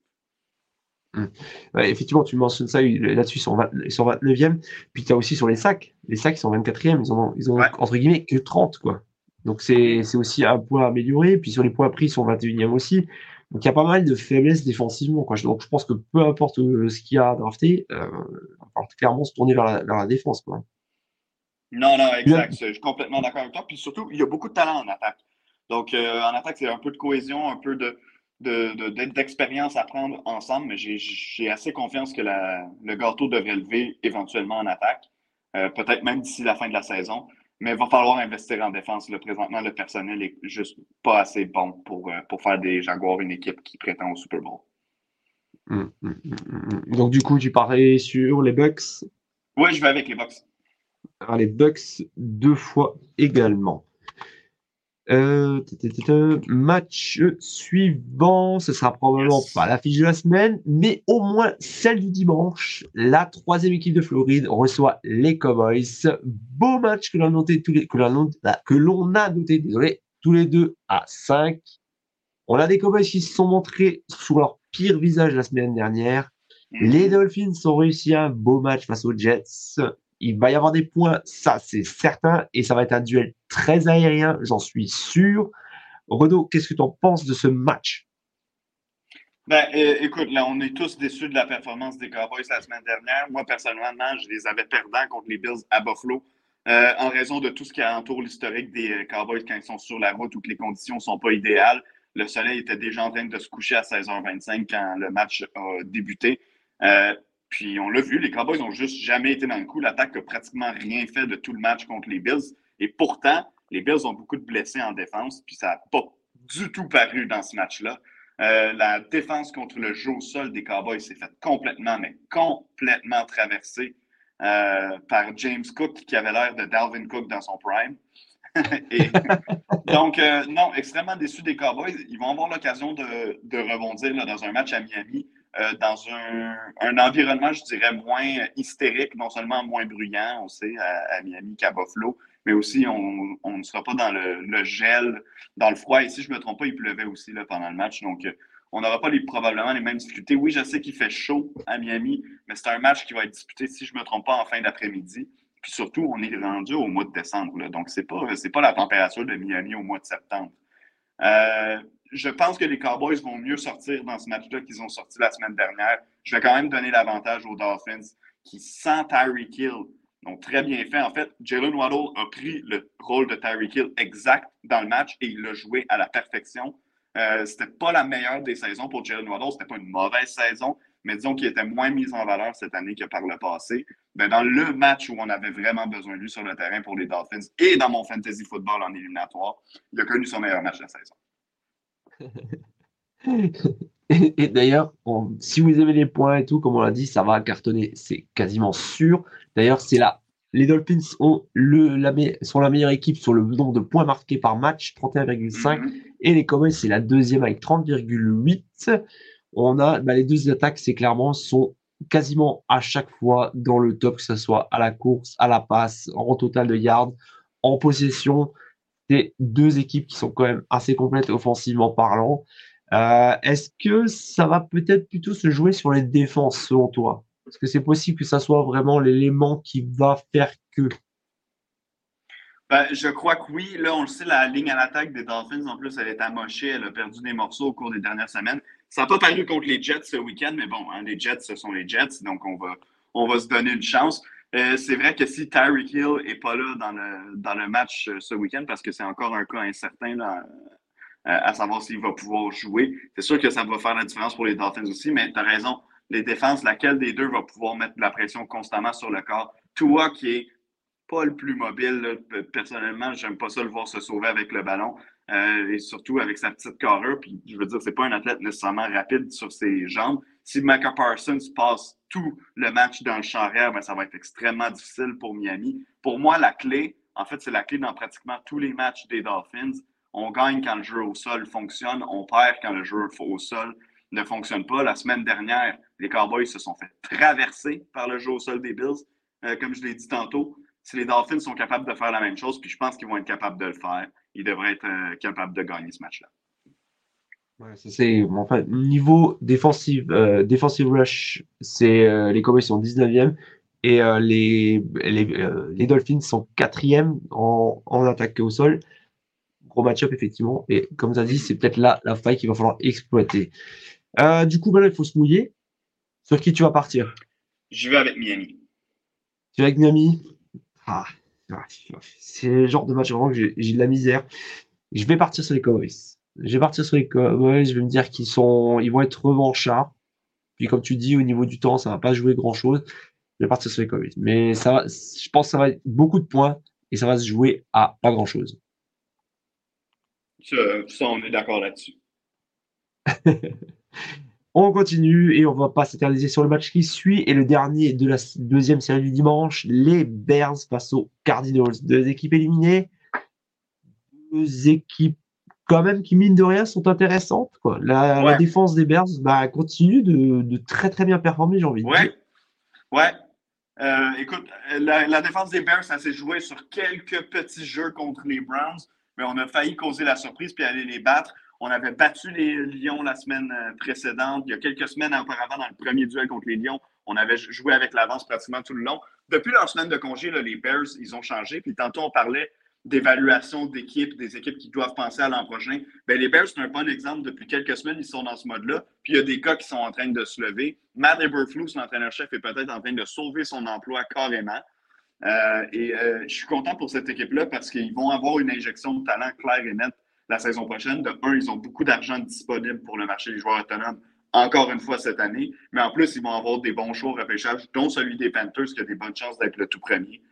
Hum. effectivement, tu mentionnes ça là-dessus, ils sont, 29e. Puis tu as aussi sur les sacs. Les sacs, ils sont 24e. Ils ont, ils ont entre guillemets que 30. Quoi. Donc c'est aussi un point à améliorer. Puis sur les points pris, ils sont 21e aussi. Donc il y a pas mal de faiblesses défensivement. Quoi. Donc je pense que peu importe euh, ce qu'il y a à drafter, euh, va clairement se tourner vers la, défense. Quoi. Non, non, exact. Je suis complètement d'accord avec toi. Puis surtout, il y a beaucoup de talent en attaque. Donc euh, en attaque, c'est un peu de cohésion, un peu de, d'expérience à prendre ensemble, mais j'ai assez confiance que le gâteau devrait lever éventuellement en attaque, peut-être même d'ici la fin de la saison. Mais il va falloir investir en défense. Le présentement, le personnel est juste pas assez bon pour, euh, pour faire des Jaguars une équipe qui prétend au Super Bowl. Hum, hum, hum, Donc, du coup, tu parlais sur les Bucks? Oui, je vais avec les Bucks. Alors, les Bucks deux fois également. Euh, match suivant, ce sera probablement pas la fiche de la semaine, mais au moins celle du dimanche. La troisième équipe de Floride reçoit les Cowboys. Beau match que l'on a noté, tous les, que l'on a noté, désolé, tous les deux à 5. On a des Cowboys qui se sont montrés sous leur pire visage la semaine dernière. Mhm. Les Dolphins ont réussi un beau match face aux Jets il va y avoir des points, ça c'est certain, et ça va être un duel très aérien, j'en suis sûr. Renaud, qu'est-ce que tu en penses de ce match? Ben, écoute, là, on est tous déçus de la performance des Cowboys la semaine dernière. Moi, personnellement, je les avais perdants contre les Bills à Buffalo euh, en raison de tout ce qui entoure l'historique des euh, Cowboys quand ils sont sur la route ou que les conditions ne sont pas idéales. Le soleil était déjà en train de se coucher à 16h25 quand le match a débuté. Euh, puis on l'a vu, les Cowboys n'ont juste jamais été dans le coup. L'attaque n'a pratiquement rien fait de tout le match contre les Bills. Et pourtant, les Bills ont beaucoup de blessés en défense, puis ça n'a pas du tout paru dans ce match-là. Euh, la défense contre le jeu au sol des Cowboys s'est faite complètement, mais complètement traversée euh, par James Cook, qui avait l'air de Dalvin Cook dans son prime. donc, euh, non, extrêmement déçu des Cowboys. Ils vont avoir l'occasion de, rebondir dans un match à Miami, dans un, environnement, je dirais, moins hystérique, non seulement moins bruyant, on sait, à, à Miami qu'à Buffalo, mais aussi on, ne sera pas dans le, gel, dans le froid. Et si je ne me trompe pas, il pleuvait aussi là, pendant le match. Donc, euh, on n'aura pas les, probablement les mêmes difficultés. Oui, je sais qu'il fait chaud à Miami, mais c'est un match qui va être disputé, si je ne me trompe pas, en fin d'après-midi. Puis surtout, on est rendu au mois de décembre. Donc, ce n'est pas, pas la température de Miami au mois de septembre. Euh, je pense que les Cowboys vont mieux sortir dans ce match-là qu'ils ont sorti la semaine dernière. Je vais quand même donner l'avantage aux Dolphins qui, sans Tyreek Hill, donc, très bien fait. En fait, Jalen Waddle a pris le rôle de Tyreek Hill exact dans le match et il l'a joué à la perfection. Euh, c'était pas la meilleure des saisons pour Jalen Waddle. C'était pas une mauvaise saison, mais disons qu'il était moins mis en valeur cette année que par le passé. Ben, dans le match où on avait vraiment besoin de lui sur le terrain pour les Dolphins et dans mon fantasy football en éliminatoire, il a connu son meilleur match de la saison. Et, d'ailleurs, si vous aimez les points et tout, comme on l'a dit, ça va cartonner. C'est quasiment sûr. D'ailleurs, c'est là. Les Dolphins ont le, la, sont la meilleure équipe sur le nombre de points marqués par match, 31,5. Mhm. Et les Cowboys, c'est la deuxième avec 30,8. On a bah, les deux attaques, c'est clairement, sont quasiment à chaque fois dans le top, que ce soit à la course, à la passe, en total de yards, en possession. Deux équipes qui sont quand même assez complètes offensivement parlant. Euh, est-ce que ça va peut-être plutôt se jouer sur les défenses selon toi? Est-ce que c'est possible que ça soit vraiment l'élément qui va faire que? Ben, je crois que oui. Là, on le sait, la ligne à l'attaque des Dolphins, en plus, elle est amochée. Elle a perdu des morceaux au cours des dernières semaines. Ça n'a pas paru contre les Jets ce week-end, mais bon, hein, les Jets, ce sont les Jets, donc on va, on va se donner une chance. Euh, c'est vrai que si Tyreek Hill n'est pas là dans le, dans le match euh, ce week-end, parce que c'est encore un cas incertain là, euh, à savoir s'il va pouvoir jouer. C'est sûr que ça va faire la différence pour les Dolphins aussi, mais tu as raison. Les défenses, laquelle des deux va pouvoir mettre de la pression constamment sur le corps? Toi qui est pas le plus mobile, personnellement, j'aime pas ça le voir se sauver avec le ballon. Euh, et surtout avec sa petite carrure. Puis je veux dire, c'est pas un athlète nécessairement rapide sur ses jambes. Si Micah Parsons passe tout le match dans le champ arrière, ben, ça va être extrêmement difficile pour Miami. Pour moi, la clé, en fait, c'est la clé dans pratiquement tous les matchs des Dolphins, on gagne quand le jeu au sol fonctionne, on perd quand le jeu au sol ne fonctionne pas. La semaine dernière, les Cowboys se sont fait traverser par le jeu au sol des Bills, euh, comme je l'ai dit tantôt. Si les Dolphins sont capables de faire la même chose, puis je pense qu'ils vont être capables de le faire, ils devraient être euh, capables de gagner ce match-là. Ouais, c'est enfin niveau défensif, euh, defensive rush, c'est les Cowboys sont 19e et les, les, Dolphins sont 4e en, en attaque au sol gros match-up, effectivement. Et comme as dit, c'est peut-être là la faille qu'il va falloir exploiter. Euh, du coup, maintenant, il faut se mouiller. Sur qui tu vas partir? Je vais avec Miami. Tu vas avec Miami? Ah, C'est le genre de match vraiment que j'ai de la misère. Je vais partir sur les Cowboys. Je vais partir sur les Cowboys. Je vais me dire qu'ils sont, ils vont être revanchards. Puis, comme tu dis, au niveau du temps, ça va pas jouer grand-chose. Je vais partir sur les Cowboys. Mais ça va, je pense que ça va être beaucoup de points et ça va se jouer à pas grand-chose. Ça, on est d'accord là-dessus. on continue et on va pas s'éterniser sur le match qui suit. Et le dernier de la deuxième série du dimanche, les Bears face aux Cardinals. Deux équipes éliminées. Deux équipes quand même qui, mine de rien, sont intéressantes. La, défense des Bears bah, continue de, très très bien performer, j'ai envie de dire. Ouais. Euh, écoute, la, la, défense des Bears, ça s'est joué sur quelques petits jeux contre les Browns mais on a failli causer la surprise puis aller les battre. On avait battu les Lions la semaine euh, précédente. Il y a quelques semaines auparavant, dans le premier duel contre les Lions, on avait joué avec l'avance pratiquement tout le long. Depuis leur semaine de congé, les Bears, ils ont changé. Puis tantôt, on parlait d'évaluation d'équipe, des équipes qui doivent penser à l'an prochain. Ben, les Bears, c'est un bon exemple. Depuis quelques semaines, ils sont dans ce mode-là. Puis il y a des gars qui sont en train de se lever. Matt Eberflus, l'entraîneur-chef, est peut-être en train de sauver son emploi carrément. Euh, et euh, je suis content pour cette équipe-là parce qu'ils vont avoir une injection de talent claire et nette la saison prochaine. De un, ils ont beaucoup d'argent disponible pour le marché des joueurs autonomes encore une fois cette année. Mais en plus, ils vont avoir des bons choix au repêchage, dont celui des Panthers qui a des bonnes chances d'être le tout premier.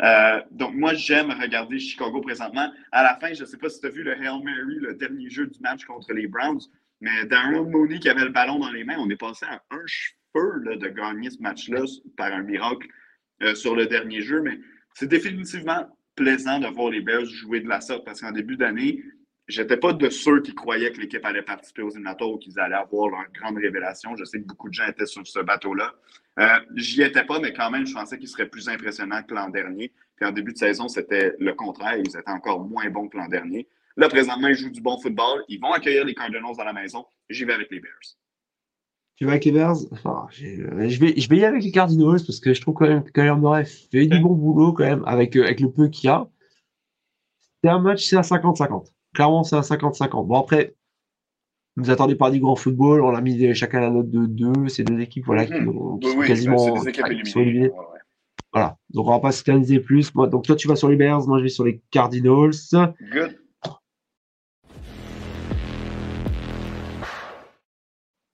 Euh, donc, moi, j'aime regarder Chicago présentement. À la fin, je ne sais pas si tu as vu le Hail Mary, le dernier jeu du match contre les Browns, mais Darren Mooney qui avait le ballon dans les mains, on est passé à un cheveu de gagner ce match-là par un miracle euh, sur le dernier jeu. Mais c'est définitivement plaisant de voir les Bears jouer de la sorte parce qu'en début d'année, J'étais pas de ceux qui croyaient que l'équipe allait participer aux éliminatoires ou qu'ils allaient avoir leur grande révélation. Je sais que beaucoup de gens étaient sur ce bateau-là. Euh, J'y étais pas, mais quand même, je pensais qu'ils seraient plus impressionnants que l'an dernier. Puis en début de saison, c'était le contraire. Ils étaient encore moins bons que l'an dernier. Là, présentement, ils jouent du bon football. Ils vont accueillir les Cardinals dans la maison. J'y vais avec les Bears. Tu vas avec les Bears? Enfin, je, vais, je vais y aller avec les Cardinals parce que je trouve quand même que Kyler Murray fait du bon boulot quand même avec, euh, avec le peu qu'il y a. C'est un match, c'est à 50-50 clairement, c'est un 50-50. Bon, après, ne vous attendez pas à du grand football. On a mis chacun la note de 2. C'est deux équipes voilà, qui, mhm. sont quasiment éliminées. Voilà. Donc, on va pas s'éterniser plus. Moi, donc, toi, tu vas sur les Bears. Moi, je vais sur les Cardinals. Good.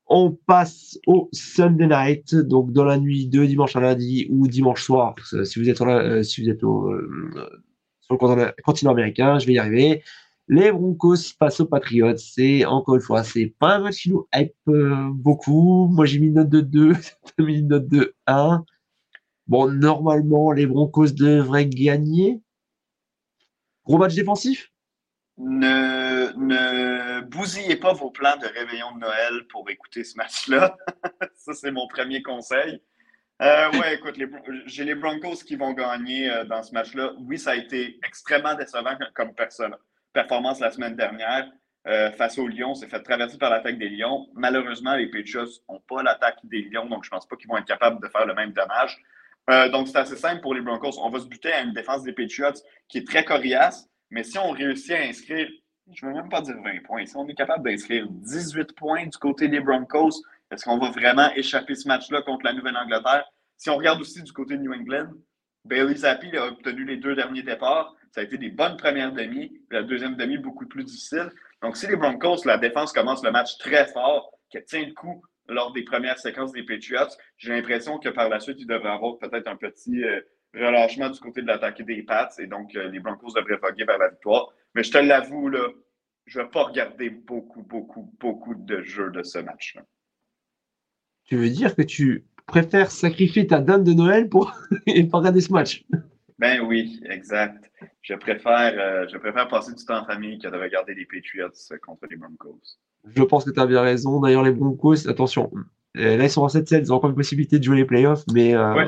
On passe au Sunday night, donc dans la nuit de dimanche à lundi ou dimanche soir, si vous êtes, euh, si vous êtes au, euh, sur le continent américain, je vais y arriver. Les Broncos passent aux Patriots. C'est encore une fois, c'est pas un match qui nous hype euh, beaucoup. Moi, j'ai mis une note de 2, j'ai mis une note de 1. Bon, normalement, les Broncos devraient gagner. Gros match défensif? Ne, ne bousillez pas vos plans de réveillon de Noël pour écouter ce match-là. Ça, c'est mon premier conseil. Euh, ouais, écoute, j'ai les Broncos qui vont gagner euh, dans ce match-là. Oui, ça a été extrêmement décevant comme personne performance la semaine dernière euh, face aux Lions. C'est fait traverser par l'attaque des Lions. Malheureusement, les Patriots n'ont pas l'attaque des Lions, donc je ne pense pas qu'ils vont être capables de faire le même dommage. Euh, donc, c'est assez simple pour les Broncos. On va se buter à une défense des Patriots qui est très coriace, mais si on réussit à inscrire, je ne veux même pas dire 20 points, si on est capable d'inscrire 18 points du côté des Broncos, est-ce qu'on va vraiment échapper ce match-là contre la Nouvelle-Angleterre? Si on regarde aussi du côté de New England, Bailey Zappi a obtenu les deux derniers départs. Ça a été des bonnes premières demi. La deuxième demi, beaucoup plus difficile. Donc, si les Broncos, la défense commence le match très fort, qu'elle tient le coup lors des premières séquences des Patriots, j'ai l'impression que par la suite, il devrait avoir peut-être un petit euh, relâchement du côté de l'attaque des Pats. Et donc, euh, les Broncos devraient voguer vers la victoire. Mais je te l'avoue, je ne vais pas regarder beaucoup, beaucoup, beaucoup de jeux de ce match-là. Tu veux dire que tu préfères sacrifier ta dame de Noël pour et pas regarder ce match? Ben oui, exact. Je préfère, euh, je préfère passer du temps en famille que de regarder les Patriots contre les Broncos. Je pense que tu as bien raison. D'ailleurs, les Broncos, attention, euh, là, ils sont en 7-7, ils ont encore une possibilité de jouer les playoffs, mais euh, ouais.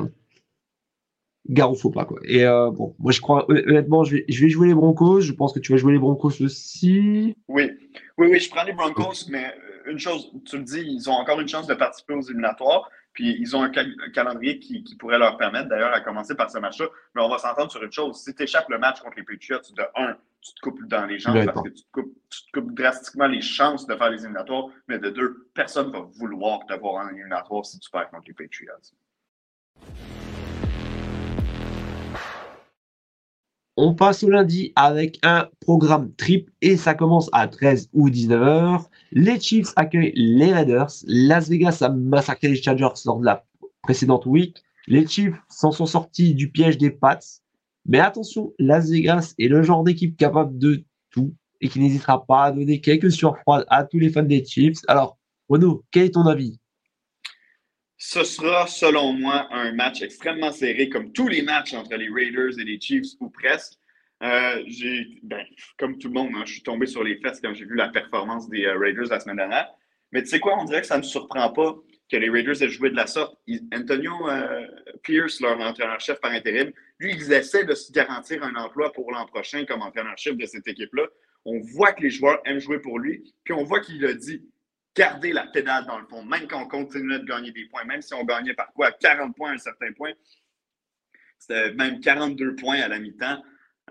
gare faut pas. Quoi. Et euh, bon, moi, je crois, honnêtement, je vais, je vais jouer les Broncos. Je pense que tu vas jouer les Broncos aussi. Oui, oui, oui, je prends les Broncos, mais une chose, tu le dis, ils ont encore une chance de participer aux éliminatoires. Puis ils ont un, calendrier qui, pourrait leur permettre, d'ailleurs, à commencer par ce match-là. Mais on va s'entendre sur une chose. Si tu échappes le match contre les Patriots, de un, tu te coupes dans les jambes parce que tu te, coupes, drastiquement les chances de faire les éliminatoires. Mais de deux, personne ne va vouloir te voir en éliminatoire si tu perds contre les Patriots. On passe au lundi avec un programme triple et ça commence à 13 ou 19h. Les Chiefs accueillent les Raiders. Las Vegas a massacré les Chargers lors de la précédente week. Les Chiefs s'en sont sortis du piège des Pats. Mais attention, Las Vegas est le genre d'équipe capable de tout et qui n'hésitera pas à donner quelques surprises à tous les fans des Chiefs. Alors, Renaud, quel est ton avis? Ce sera, selon moi, un match extrêmement serré, comme tous les matchs entre les Raiders et les Chiefs, ou presque. Euh, ben, comme tout le monde, hein, je suis tombé sur les fesses quand j'ai vu la performance des euh, Raiders la semaine dernière. Mais tu sais quoi, on dirait que ça ne me surprend pas que les Raiders aient joué de la sorte. Antonio euh, Pierce, leur entraîneur-chef par intérim, lui, ils essaient de se garantir un emploi pour l'an prochain comme entraîneur-chef de cette équipe-là. On voit que les joueurs aiment jouer pour lui, puis on voit qu'il a dit garder la pédale dans le fond, même quand on continuait de gagner des points, même si on gagnait par quoi 40 points à un certain point, c'était même 42 points à la mi-temps.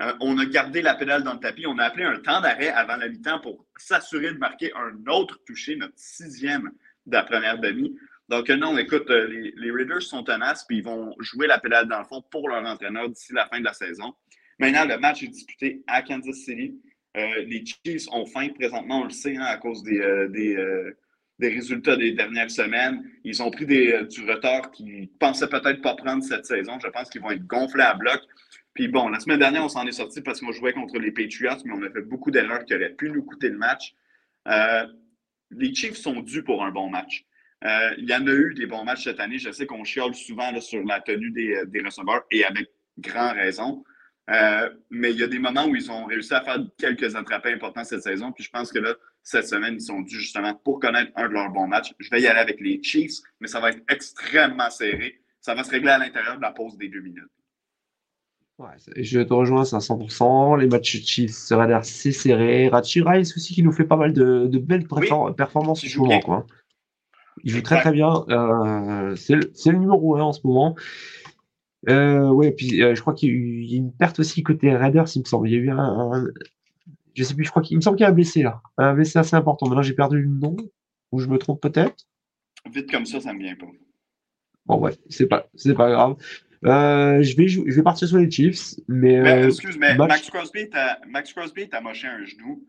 Euh, on a gardé la pédale dans le tapis. On a appelé un temps d'arrêt avant la mi-temps pour s'assurer de marquer un autre touché, notre sixième de la première demi. Donc, non, écoute, euh, les, les, Raiders sont tenaces, puis ils vont jouer la pédale dans le fond pour leur entraîneur d'ici la fin de la saison. Maintenant, le match est disputé à Kansas City. Euh, les Chiefs ont faim présentement, on le sait, hein, à cause des, des, des, résultats des dernières semaines. Ils ont pris du retard qu'ils pensaient peut-être pas prendre cette saison. Je pense qu'ils vont être gonflés à bloc. Puis bon, la semaine dernière, on s'en est sorti parce qu'on jouait contre les Patriots, mais on a fait beaucoup d'erreurs qui auraient pu nous coûter le match. Euh, les Chiefs sont dus pour un bon match. Euh, il y en a eu des bons matchs cette année. Je sais qu'on chiale souvent sur la tenue des, receveurs et avec grand raison. Euh, mais il y a des moments où ils ont réussi à faire quelques attrapés importants cette saison. Puis je pense que là, cette semaine, ils sont dus justement pour connaître un de leurs bons matchs. Je vais y aller avec les Chiefs, mais ça va être extrêmement serré. Ça va se régler à l'intérieur de la pause des deux minutes. Ouais, je te rejoins, à 100%. Les matchs Chiefs seraient assez serrés. Rachi Rice aussi qui nous fait pas mal de, de belles performances en ce moment. Quoi. Il joue très très bien. Euh, c'est le, le, numéro 1 en ce moment. Euh, ouais, puis euh, je crois qu'il y a eu une perte aussi côté Raiders, il me semble. Il y a eu un, un je sais plus, je crois qu'il me semble qu'il y a un blessé là. Un blessé assez important. Maintenant j'ai perdu le nom, ou je me trompe peut-être. Vite comme ça, ça me vient pas. Bon ouais, c'est pas, c'est pas grave. Euh, je, vais je vais partir sur les Chiefs, mais. Euh, excuse, mais Max Crosby, Max Crosby t'a moché un genou.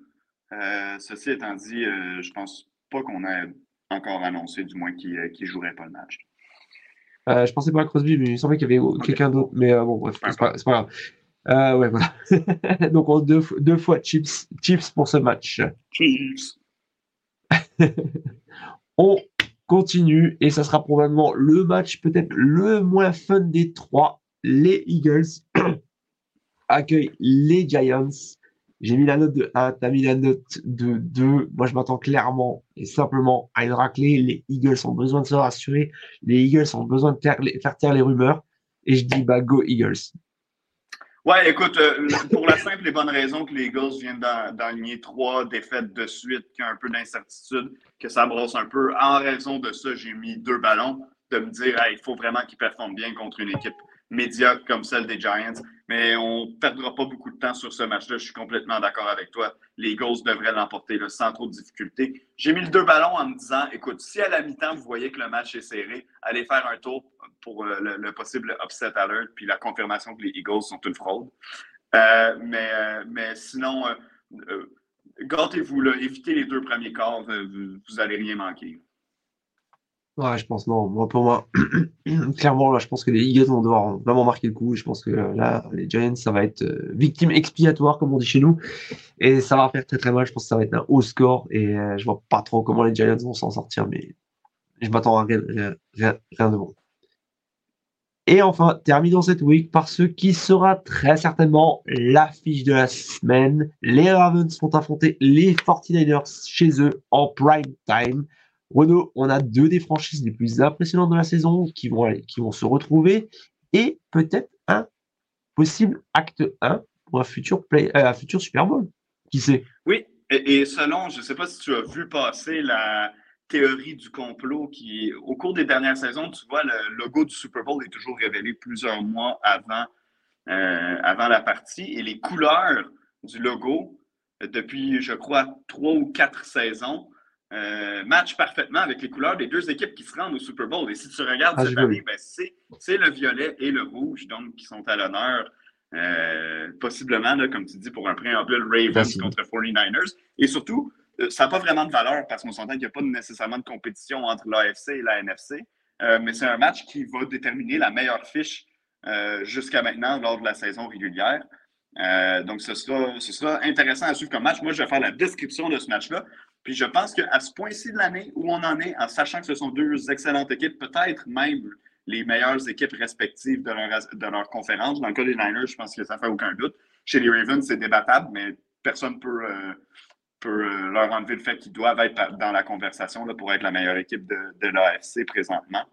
Ceci étant dit, je pense pas qu'on ait encore annoncé, du moins, qu'il ne jouerait pas le match. Je pensais pas à Crosby, mais il semblait qu'il y avait quelqu'un d'autre. Mais bon, bref, c'est pas, pas, grave. ouais, voilà. Donc, on, deux, deux fois Chiefs, Chiefs pour ce match. Chiefs. on continue et ça sera probablement le match peut-être le moins fun des trois. Les Eagles accueillent les Giants. J'ai mis la note de 1, tu as mis la note de 2. Moi, je m'attends clairement et simplement à une raclée. Les Eagles ont besoin de se rassurer. Les Eagles ont besoin de faire taire les rumeurs. Et je dis, bah, go Eagles. Ouais, écoute, euh, pour la simple et bonne raison que les Eagles viennent d'enligner trois défaites de suite, qu'il y a un peu d'incertitude, que ça brosse un peu. En raison de ça, j'ai mis deux ballons, de me dire, il faut vraiment qu'ils performent bien contre une équipe médiocre comme celle des Giants. Mais on ne perdra pas beaucoup de temps sur ce match-là. Je suis complètement d'accord avec toi. Les Eagles devraient l'emporter sans trop de difficultés. J'ai mis le deux ballons en me disant, écoute, si à la mi-temps, vous voyez que le match est serré, allez faire un tour pour euh, le, possible upset alert, puis la confirmation que les Eagles sont une fraude. Euh, mais, euh, mais sinon, gâtez-vous, évitez les deux premiers quarts, vous n'allez rien manquer. Ouais, je pense non. Moi, pour moi, clairement, là, je pense que les Eagles vont devoir vraiment marquer le coup. Je pense que là, les Giants, ça va être victime expiatoire, comme on dit chez nous. Et ça va faire très très mal. Je pense que ça va être un haut score. Et je vois pas trop comment les Giants vont s'en sortir, mais je m'attends à rien, rien de bon. Et enfin, terminons cette week par ce qui sera très certainement l'affiche de la semaine. Les Ravens vont affronter les 49ers chez eux en prime time. Renaud, on a deux des franchises les plus impressionnantes de la saison qui vont, se retrouver et peut-être un possible acte 1 pour un futur, play, euh, un futur Super Bowl. Qui sait? Oui, et, selon, je ne sais pas si tu as vu passer la, théorie du complot qui, au cours des dernières saisons, tu vois, le logo du Super Bowl est toujours révélé plusieurs mois avant, euh, avant la partie et les couleurs du logo, depuis, je crois, trois ou quatre saisons, euh, matchent parfaitement avec les couleurs des deux équipes qui se rendent au Super Bowl. Et si tu regardes ah, cette année, ben, c'est le violet et le rouge donc, qui sont à l'honneur. Euh, possiblement, là, comme tu dis, pour un préambule Ravens contre 49ers. Et surtout, euh, ça n'a pas vraiment de valeur parce qu'on s'entend qu'il n'y a pas nécessairement de compétition entre l'AFC et la NFC. Mais c'est un match qui va déterminer la meilleure fiche jusqu'à maintenant lors de la saison régulière. donc, ce sera, ce sera intéressant à suivre comme match. Moi, je vais faire la description de ce match-là. Puis je pense qu'à ce point-ci de l'année où on en est, en sachant que ce sont deux excellentes équipes, peut-être même les meilleures équipes respectives de leur, de leur conférence. Dans le cas des Niners, je pense que ça ne fait aucun doute. Chez les Ravens, c'est débattable, mais personne ne peut, peut euh, leur enlever le fait qu'ils doivent être dans la conversation là, pour être la meilleure équipe de, de l'AFC présentement.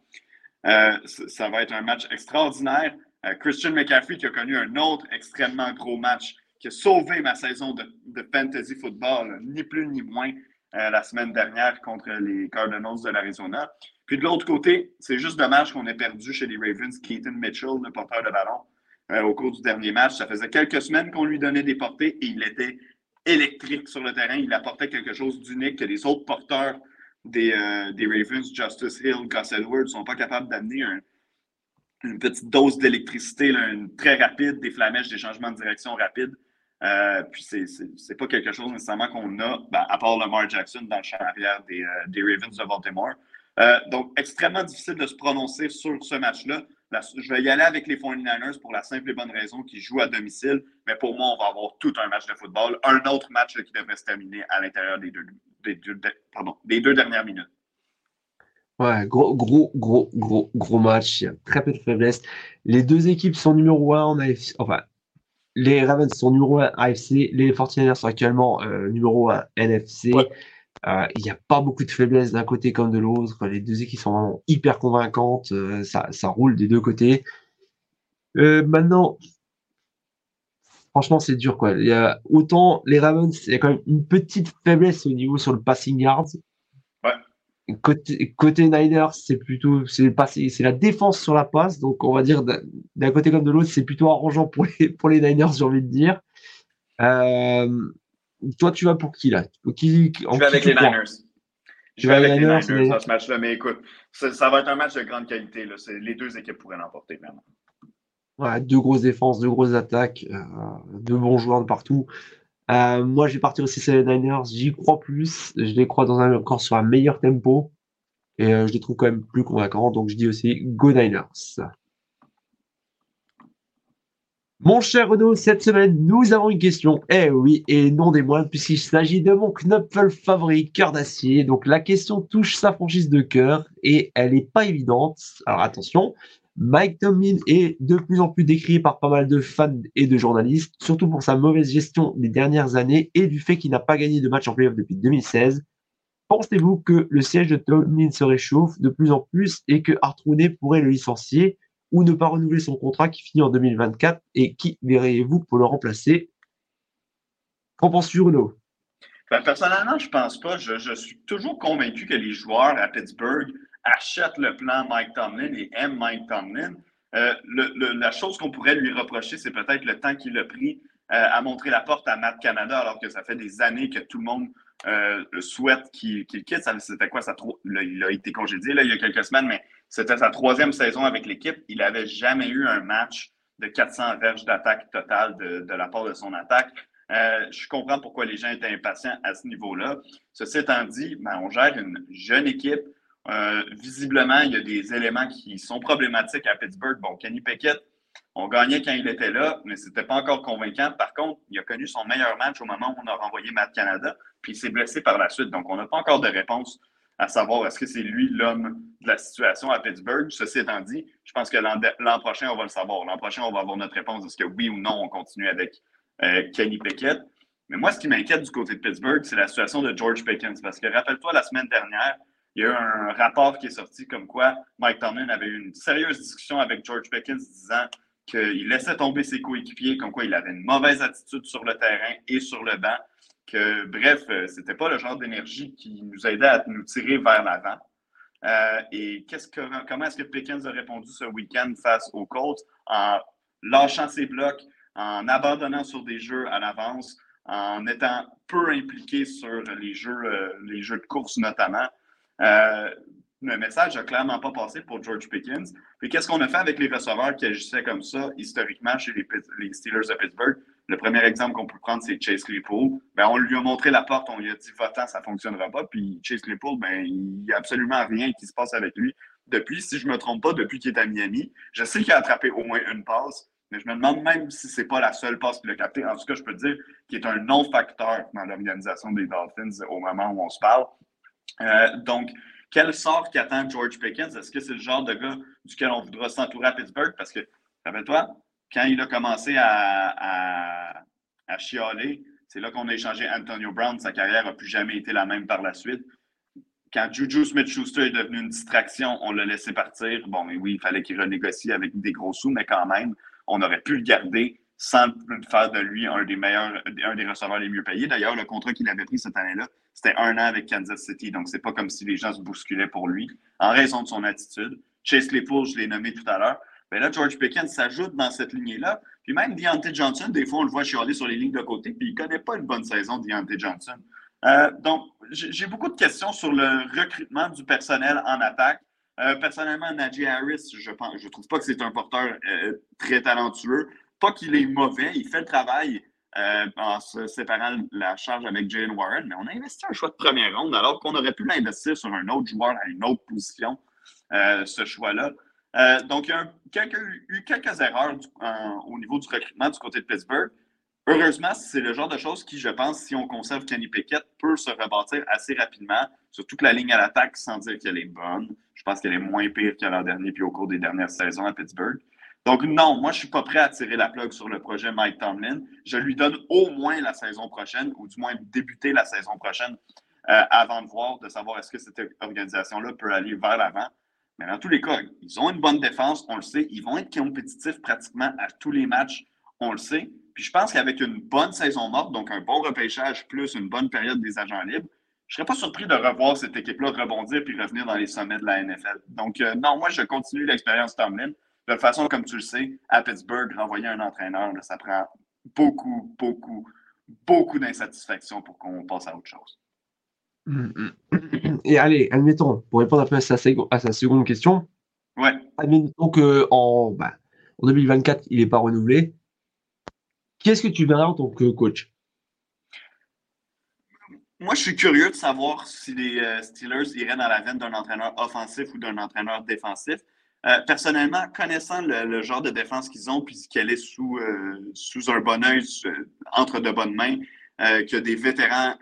Euh, ça va être un match extraordinaire. Euh, Christian McCaffrey qui a connu un autre extrêmement gros match qui a sauvé ma saison de, de fantasy football, ni plus ni moins, la semaine dernière contre les Cardinals de l'Arizona. Puis de l'autre côté, c'est juste dommage qu'on ait perdu chez les Ravens Keaton Mitchell, le porteur de ballon. au cours du dernier match. Ça faisait quelques semaines qu'on lui donnait des portées et il était électrique sur le terrain. Il apportait quelque chose d'unique que les autres porteurs des, des Ravens, Justice Hill, Gus Edwards, ne sont pas capables d'amener une petite dose d'électricité, très rapide, des flamèches, des changements de direction rapides. Euh, puis c'est pas quelque chose nécessairement qu'on a, ben, à part Lamar Jackson dans le champ arrière des, euh, des Ravens de Baltimore. Euh, donc, extrêmement difficile de se prononcer sur ce match-là. Je vais y aller avec les 49ers pour la simple et bonne raison qu'ils jouent à domicile. Mais pour moi, on va avoir tout un match de football. Un autre match qui devrait se terminer à l'intérieur des deux, des, deux, pardon, des deux dernières minutes. Ouais, gros, gros, gros, gros, gros match. Il y a très peu de faiblesse. Les deux équipes sont numéro 1 en AFC. Enfin, les Ravens sont numéro 1 AFC. Les 49ers sont actuellement euh, numéro 1 NFC. Euh, il n'y a pas beaucoup de faiblesse d'un côté comme de l'autre. Les deux équipes sont vraiment hyper convaincantes. Euh, ça, ça, roule des deux côtés. maintenant, franchement, c'est dur. Quoi. Y a, autant les Ravens, il y a quand même une petite faiblesse au niveau sur le passing yards. Côté, côté Niners, c'est plutôt c'est c'est la défense sur la passe, donc on va dire d'un côté comme de l'autre, c'est plutôt arrangeant pour les, pour les Niners, j'ai envie de dire. Euh, toi, tu vas pour qui là? Qui, Je vais avec les Niners. Je vais avec les Niners, dans ce match-là, mais écoute, ça, va être un match de grande qualité. Là. Les deux équipes pourraient l'emporter, vraiment. Ouais, deux grosses défenses, deux grosses attaques, euh, deux bons joueurs de partout. Euh, moi, je vais partir aussi sur les Niners. J'y crois plus. Je les crois encore sur un meilleur tempo. Et euh, je les trouve quand même plus convaincants. Donc, je dis aussi Go Niners. Mon cher Renaud, cette semaine, nous avons une question. Eh oui, et non des moindres, puisqu'il s'agit de mon Knopfel favori, cœur d'acier. Donc, la question touche sa franchise de cœur et elle n'est pas évidente. Alors, attention. Mike Tomlin est de plus en plus décrié par pas mal de fans et de journalistes, surtout pour sa mauvaise gestion des dernières années et du fait qu'il n'a pas gagné de match en playoff depuis 2016. Pensez-vous que le siège de Tomlin se réchauffe de plus en plus et que Art pourrait le licencier ou ne pas renouveler son contrat qui finit en 2024 et qui verriez-vous pour le remplacer? Qu'en penses-tu, Bruno? Ben, Personnellement, je pense pas. je, suis toujours convaincu que les joueurs à Pittsburgh achète le plan Mike Tomlin et aime Mike Tomlin. Euh, la chose qu'on pourrait lui reprocher, c'est peut-être le temps qu'il a pris euh, à montrer la porte à Matt Canada, alors que ça fait des années que tout le monde euh, souhaite qu'il quitte. C'était quoi? Ça, il a été congédié là, il y a quelques semaines, mais c'était sa troisième saison avec l'équipe. Il n'avait jamais eu un match de 400 verges d'attaque totale de, la part de son attaque. je comprends pourquoi les gens étaient impatients à ce niveau-là. Ceci étant dit, ben, on gère une jeune équipe. Euh, visiblement, il y a des éléments qui sont problématiques à Pittsburgh. Bon, Kenny Pickett, on gagnait quand il était là, mais ce n'était pas encore convaincant. Par contre, il a connu son meilleur match au moment où on a renvoyé Matt Canada, puis il s'est blessé par la suite. Donc, on n'a pas encore de réponse à savoir est-ce que c'est lui l'homme de la situation à Pittsburgh. Ceci étant dit, je pense que l'an prochain, on va le savoir. L'an prochain, on va avoir notre réponse. Est-ce que oui ou non, on continue avec euh, Kenny Pickett? Mais moi, ce qui m'inquiète du côté de Pittsburgh, c'est la situation de George Pickens. Parce que rappelle-toi, la semaine dernière, il y a eu un rapport qui est sorti comme quoi Mike Tomlin avait eu une sérieuse discussion avec George Pickens disant qu'il laissait tomber ses coéquipiers, comme quoi il avait une mauvaise attitude sur le terrain et sur le banc, que bref, euh, c'était pas le genre d'énergie qui nous aidait à nous tirer vers l'avant. Euh, et comment est-ce que Pickens a répondu ce week-end face aux Colts? En lâchant ses blocs, en abandonnant sur des jeux à l'avance, en étant peu impliqué sur les jeux, euh, les jeux de course notamment. Euh, le message n'a clairement pas passé pour George Pickens. Puis qu'est-ce qu'on a fait avec les receveurs qui agissaient comme ça historiquement chez les, Steelers de Pittsburgh? Le premier exemple qu'on peut prendre, c'est Chase Claypool. Ben, on lui a montré la porte, on lui a dit votant, ça ne fonctionnera pas. Puis Chase Claypool, ben, il n'y a absolument rien qui se passe avec lui. Depuis, si je ne me trompe pas, depuis qu'il est à Miami, je sais qu'il a attrapé au moins une passe, mais je me demande même si ce n'est pas la seule passe qu'il a captée. En tout cas, je peux dire qu'il est un non-facteur dans l'organisation des Dolphins au moment où on se parle. Euh, donc, quel sort qu'attend George Pickens? Est-ce que c'est le genre de gars duquel on voudra s'entourer à Pittsburgh? Parce que, rappelle-toi, quand il a commencé à, chialer, c'est là qu'on a échangé Antonio Brown. Sa carrière n'a plus jamais été la même par la suite. Quand Juju Smith-Schuster est devenu une distraction, on l'a laissé partir. Bon, oui, il fallait qu'il renégocie avec des gros sous, mais quand même, on aurait pu le garder sans faire de lui un des meilleurs, un des receveurs les mieux payés. D'ailleurs, le contrat qu'il avait pris cette année-là, c'était un an avec Kansas City. Donc, c'est pas comme si les gens se bousculaient pour lui en raison de son attitude. Chase Claypool, je l'ai nommé tout à l'heure. Ben là, George Pickens s'ajoute dans cette lignée-là. Puis même Deontay Johnson, des fois, on le voit chialer sur les lignes de côté, puis il ne connaît pas une bonne saison, Deontay Johnson. Euh, donc, j'ai beaucoup de questions sur le recrutement du personnel en attaque. Euh, personnellement, Najee Harris, je ne je trouve pas que c'est un porteur euh, très talentueux. Pas qu'il est mauvais, il fait le travail en se séparant la charge avec Jalen Warren, mais on a investi un choix de première ronde alors qu'on aurait pu l'investir sur un autre joueur à une autre position, ce choix-là. donc, il y a eu quelques erreurs au niveau du recrutement du côté de Pittsburgh. Heureusement, c'est le genre de choses qui, je pense, si on conserve Kenny Pickett, peut se rebâtir assez rapidement sur toute la ligne à l'attaque sans dire qu'elle est bonne. Je pense qu'elle est moins pire qu'à l'an dernier puis au cours des dernières saisons à Pittsburgh. Donc, non, moi, je ne suis pas prêt à tirer la plug sur le projet Mike Tomlin. Je lui donne au moins la saison prochaine, ou du moins débuter la saison prochaine euh, avant de voir, de savoir est-ce que cette organisation-là peut aller vers l'avant. Mais dans tous les cas, ils ont une bonne défense, on le sait. Ils vont être compétitifs pratiquement à tous les matchs, on le sait. Puis je pense qu'avec une bonne saison morte, donc un bon repêchage plus une bonne période des agents libres, je ne serais pas surpris de revoir cette équipe-là rebondir puis revenir dans les sommets de la NFL. Donc, euh, non, moi, je continue l'expérience Tomlin. De toute façon, comme tu le sais, à Pittsburgh, renvoyer un entraîneur, ça prend beaucoup, beaucoup, beaucoup d'insatisfaction pour qu'on passe à autre chose. Et allez, admettons, pour répondre un peu à sa, à sa seconde question, ouais. admettons qu'en bah, en 2024, il n'est pas renouvelé. Qu'est-ce que tu verras en tant que coach? Moi, je suis curieux de savoir si les euh, Steelers iraient dans la veine d'un entraîneur offensif ou d'un entraîneur défensif. Euh, personnellement, connaissant le, genre de défense qu'ils ont, puis qu'elle est sous, euh, sous un bon oeil, entre de bonnes mains, qu'il y a des vétérans,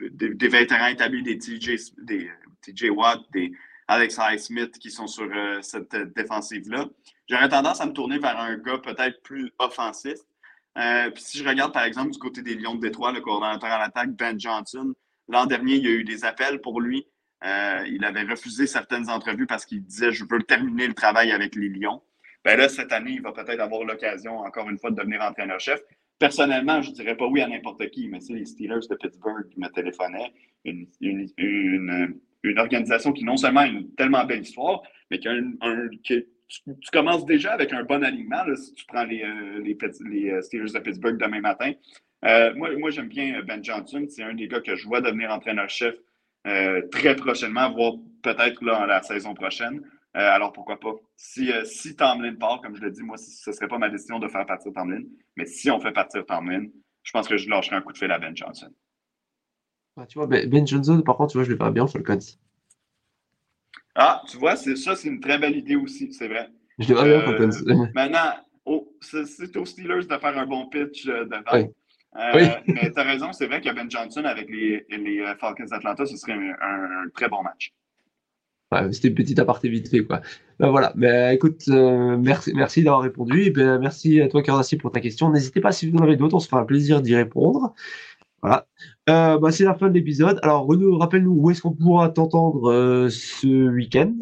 des, vétérans établis, des TJ, des Watt, des Alex Highsmith qui sont sur cette défensive-là, J'aurais tendance à me tourner vers un gars peut-être plus offensif. Euh, puis si je regarde par exemple du côté des Lions de Détroit, le coordonnateur à l'attaque, Ben Johnson, l'an dernier, il y a eu des appels pour lui. Euh, il avait refusé certaines entrevues parce qu'il disait Je veux terminer le travail avec les Lions. Ben là, cette année, il va peut-être avoir l'occasion, encore une fois, de devenir entraîneur-chef. Personnellement, je ne dirais pas oui à n'importe qui, mais c'est les Steelers de Pittsburgh qui me téléphonaient. Une, une, une, organisation qui non seulement a une tellement belle histoire, mais qui a un, tu, commences déjà avec un bon alignement si tu prends les, euh, les, euh, Steelers de Pittsburgh demain matin. Moi, moi j'aime bien Ben Johnson. C'est un des gars que je vois devenir entraîneur-chef très prochainement, voire peut-être la saison prochaine. alors pourquoi pas? Si, si Tomlin part, comme je l'ai dit, moi, ce ne serait pas ma décision de faire partir Tomlin. Mais si on fait partir Tomlin, je pense que je lâcherai un coup de fil à Ben Johnson. tu vois, Ben, ben Johnson, par contre, tu vois, je le fais bien sur le. Ah, tu vois, c'est ça, c'est une très belle idée aussi, c'est vrai. Je devrais bien euh, Maintenant, oh, c'est aux Steelers de faire un bon pitch euh. Oui. Euh, mais tu as raison, c'est vrai que Ben Johnson avec les, les Falcons d'Atlanta, ce serait un, très bon match. Ouais, C'était une petite aparté vite fait, quoi. Ben voilà. Ben, écoute, merci, merci d'avoir répondu. Et ben, merci à toi, Cardassi, pour ta question. N'hésitez pas, si vous en avez d'autres, on se fera un plaisir d'y répondre. Voilà. Euh, bah, c'est la fin de l'épisode. Alors, Renaud, rappelle-nous où est-ce qu'on pourra t'entendre euh, ce week-end?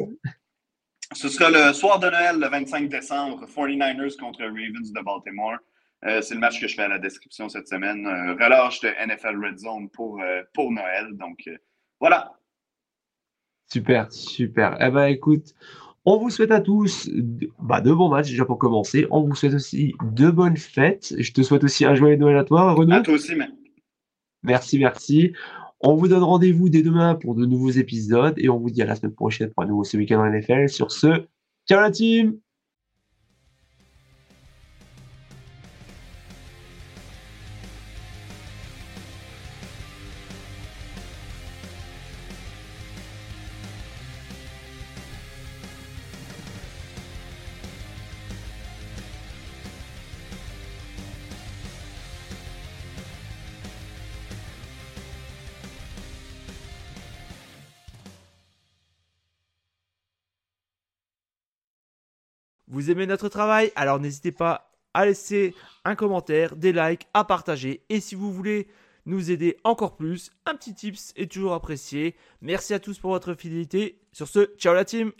Ce sera le soir de Noël, le 25 décembre, 49ers contre Ravens de Baltimore. Euh, c'est le match que je fais à la description cette semaine. relâche de NFL Red Zone pour, pour Noël. Donc, voilà. Super, super. Eh ben, écoute, on vous souhaite à tous bah, de bons matchs déjà pour commencer. On vous souhaite aussi de bonnes fêtes. Je te souhaite aussi un joyeux Noël à toi, Renaud. À toi aussi, mais. Merci, merci. On vous donne rendez-vous dès demain pour de nouveaux épisodes et on vous dit à la semaine prochaine pour un nouveau ce week-end en NFL. Sur ce, ciao la team Vous aimez notre travail? Alors n'hésitez pas à laisser un commentaire, des likes, à partager. Et si vous voulez nous aider encore plus, un petit tips est toujours apprécié. Merci à tous pour votre fidélité. Sur ce, ciao la team